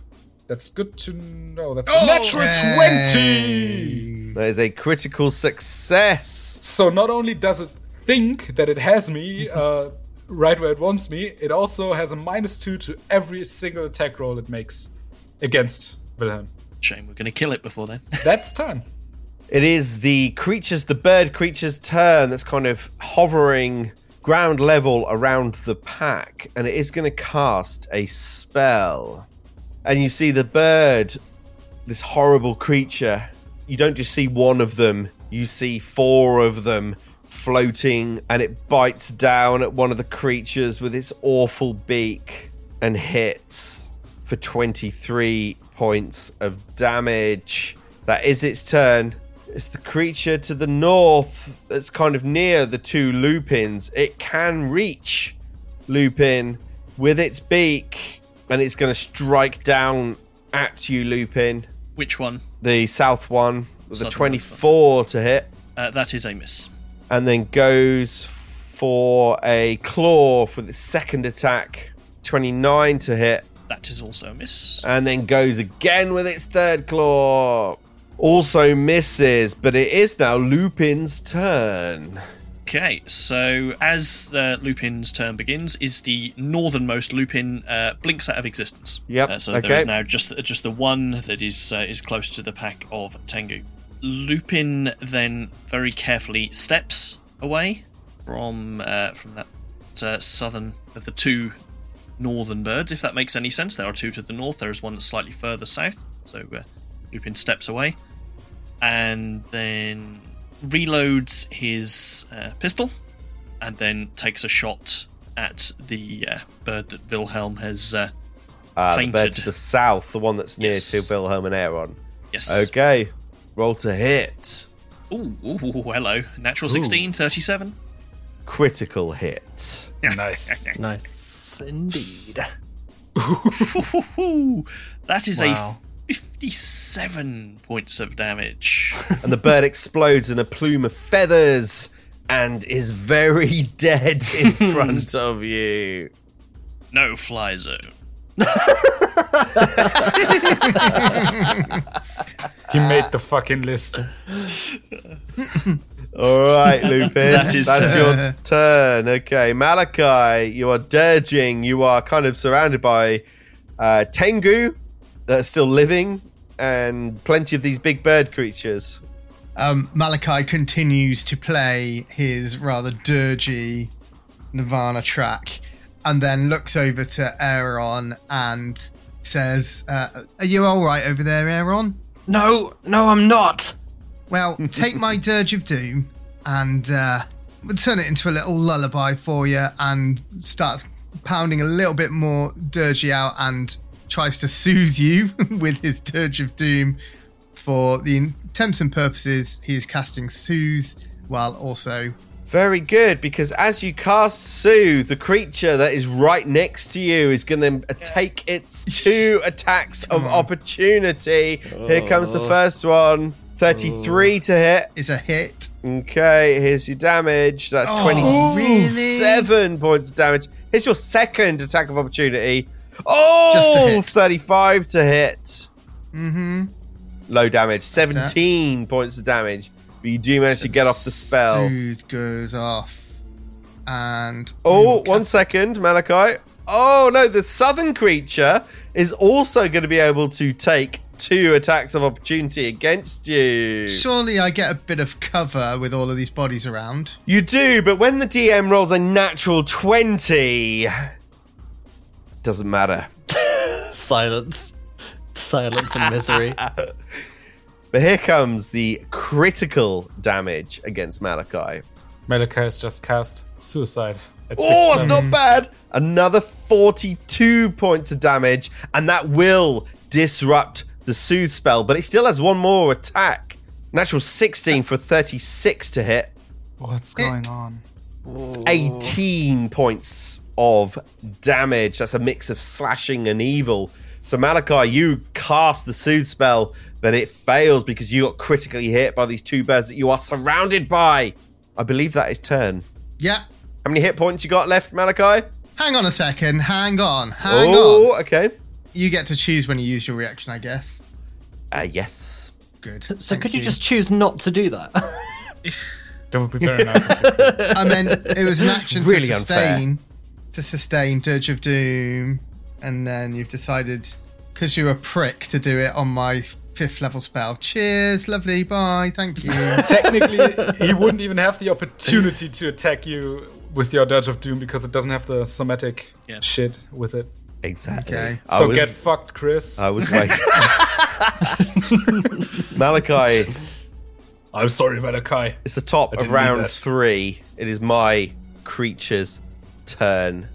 that's good to know. That's a natural twenty. That is a critical success. So not only does it think that it has me uh, right where it wants me, it also has a minus two to every single attack roll it makes against Wilhelm. Shame we're going to kill it before then. That's turn. It is the creature's, the bird creature's turn that's kind of hovering ground level around the pack, and it is going to cast a spell. And you see the bird, this horrible creature. You don't just see one of them, you see four of them floating, and it bites down at one of the creatures with its awful beak and hits for 23 points of damage. That is its turn. It's the creature to the north that's kind of near the two lupins. It can reach Lupin with its beak, and it's going to strike down at you, Lupin. Which one? The south one with a Southern 24 to hit, Uh, that is a miss. and then goes for a claw for the second attack. 29 to hit. That is also a miss. and then goes again with its third claw. Also misses, but it is now Lupin's turn. Okay, so as uh, Lupin's turn begins, is the northernmost Lupin uh, blinks out of existence. Yep, Uh, so there okay. is now just just the one that is uh, is close to the pack of Tengu. Lupin then very carefully steps away from uh, from that uh, southern of the two northern birds. If that makes any sense, there are two to the north. There is one that's slightly further south. So uh, Lupin steps away, and then reloads his uh, pistol, and then takes a shot at the uh, bird that Wilhelm has. Uh, Uh, the bird to the south, the one that's near Yes. to Wilhelm and Aaron. yes. Okay, roll to hit. Ooh, ooh, ooh, hello. Natural 16, 37. Critical hit. Nice. Nice indeed. That is Wow. A 57 points of damage. and the bird explodes in a plume of feathers and is very dead in front of you. no fly zone. He made the fucking list. All right, Lupin. That is That's turn. your turn. Okay, Malachi, you are dirging. You are kind of surrounded by uh, Tengu that are still living and plenty of these big bird creatures. Um, Malachi continues to play his rather dirgy Nirvana track and then looks over to Aaron and says, uh, Are you all right over there, Aaron? No, no, I'm not. Well, take my Dirge of Doom and uh, we'll turn it into a little lullaby for you and starts pounding a little bit more dirgy out and tries to soothe you with his Dirge of Doom. For the intents and purposes, he is casting Soothe while also. Very good, because as you cast Soothe, the creature that is right next to you is going to take its two attacks of on. opportunity. Here comes the oh. first one. 33 to hit. Is a hit. Okay, here's your damage. That's Oh, 27 points of damage. Here's your second attack of opportunity. Oh, Just 35 to hit. Mm-hmm. Low damage, 17 points of damage. But you do manage to get off the spell. Soothe goes off. And. Oh, one second, Malachi. Oh no, the southern creature is also going to be able to take two attacks of opportunity against you. Surely I get a bit of cover with all of these bodies around. You do, but when the DM rolls a natural 20, doesn't matter. Silence. Silence and misery. But here comes the critical damage against Malachi. Malachi has just cast suicide. At Oh, six it's not bad. Another 42 points of damage, and that will disrupt the soothe spell, but it still has one more attack. Natural 16 for 36 to hit. What's going on? 18 points of damage. That's a mix of slashing and evil. So, Malachi, you cast the soothe spell, but it fails because you got critically hit by these two birds that you are surrounded by. I believe that is turn. Yeah. How many hit points you got left, Malachi? Hang on a second. Hang on. Hang on. oh, okay. You get to choose when you use your reaction, I guess. Uh, yes. Good. So Thank could you just choose not to do that? That would be very nice. of you. I mean, it was an action really to sustain, to sustain Dirge of Doom, and then you've decided because you're a prick to do it on my fifth level spell. Cheers, lovely, bye, thank you. Technically, he wouldn't even have the opportunity to attack you with your Dirge of Doom because it doesn't have the somatic Yeah. shit with it. Exactly. Okay. So was, get fucked, Chris. I was waiting. Malachi, I'm sorry, Malachi. it's the top of round three. It is my creature's turn.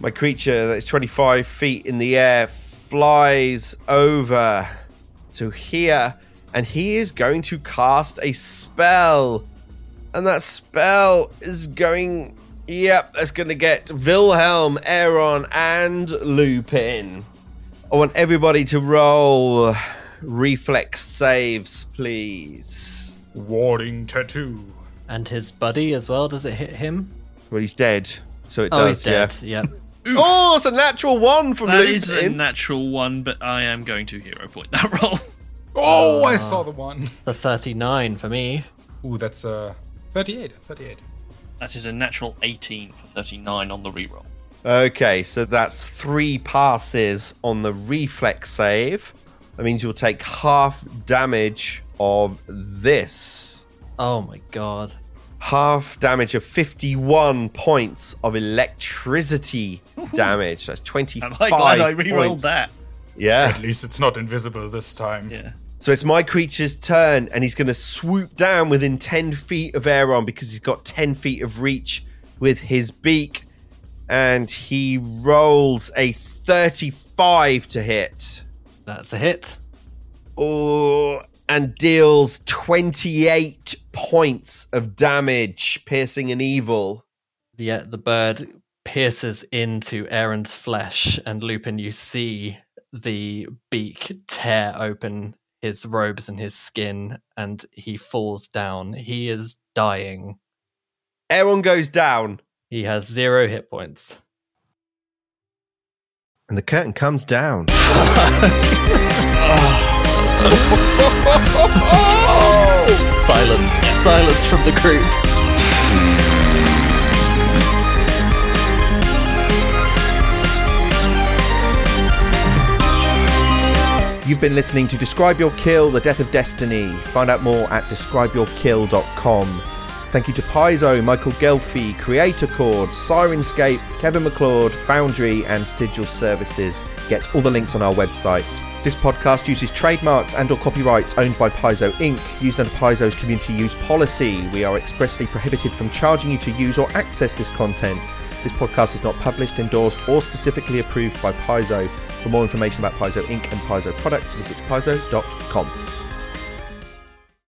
My creature that is 25 feet in the air flies over to here, and he is going to cast a spell. And that spell is going. Yep, that's going to get Wilhelm, Aaron, and Lupin. I want everybody to roll reflex saves, please. Warding tattoo. and his buddy as well. Does it hit him? Well, he's dead, so it Oh, does. he's dead. Yep. Oh, it's a natural one from That Lupin. is a natural one, but I am going to hero point that roll. Oh, I saw the one. The 39 for me. Ooh, that's uh 38. 38. That is a natural 18 for 39 on the reroll. Okay, so that's three passes on the reflex save. That means you'll take half damage of this. Oh my god. Half damage of 51 points of electricity damage. That's 25 Am I glad I rerolled points. that? Yeah. At least it's not invisible this time. Yeah. So it's my creature's turn, and he's going to swoop down within 10 feet of Aaron because he's got 10 feet of reach with his beak. And he rolls a 35 to hit. That's a hit. Oh, and deals 28 points of damage, piercing and evil. The, uh, the bird pierces into Aaron's flesh, and Lupin, you see the beak tear open his robes and his skin, and he falls down. He is dying. Aaron goes down, He has zero hit points. and the curtain comes down. Silence. Silence from the group. You've been listening to Describe Your Kill, The Death of Destiny. Find out more at describeyourkill.com. Thank you to Paizo, Michael Ghelfi, Creator Chord, Syrinscape, Kevin MacLeod, Foundry, and Sigil Services. Get all the links on our website. This podcast uses trademarks and or copyrights owned by Paizo Inc., used under Paizo's community use policy. We are expressly prohibited from charging you to use or access this content. This podcast is not published, endorsed, or specifically approved by Paizo. For more information about Paizo Inc. and Paizo products, visit paizo.com.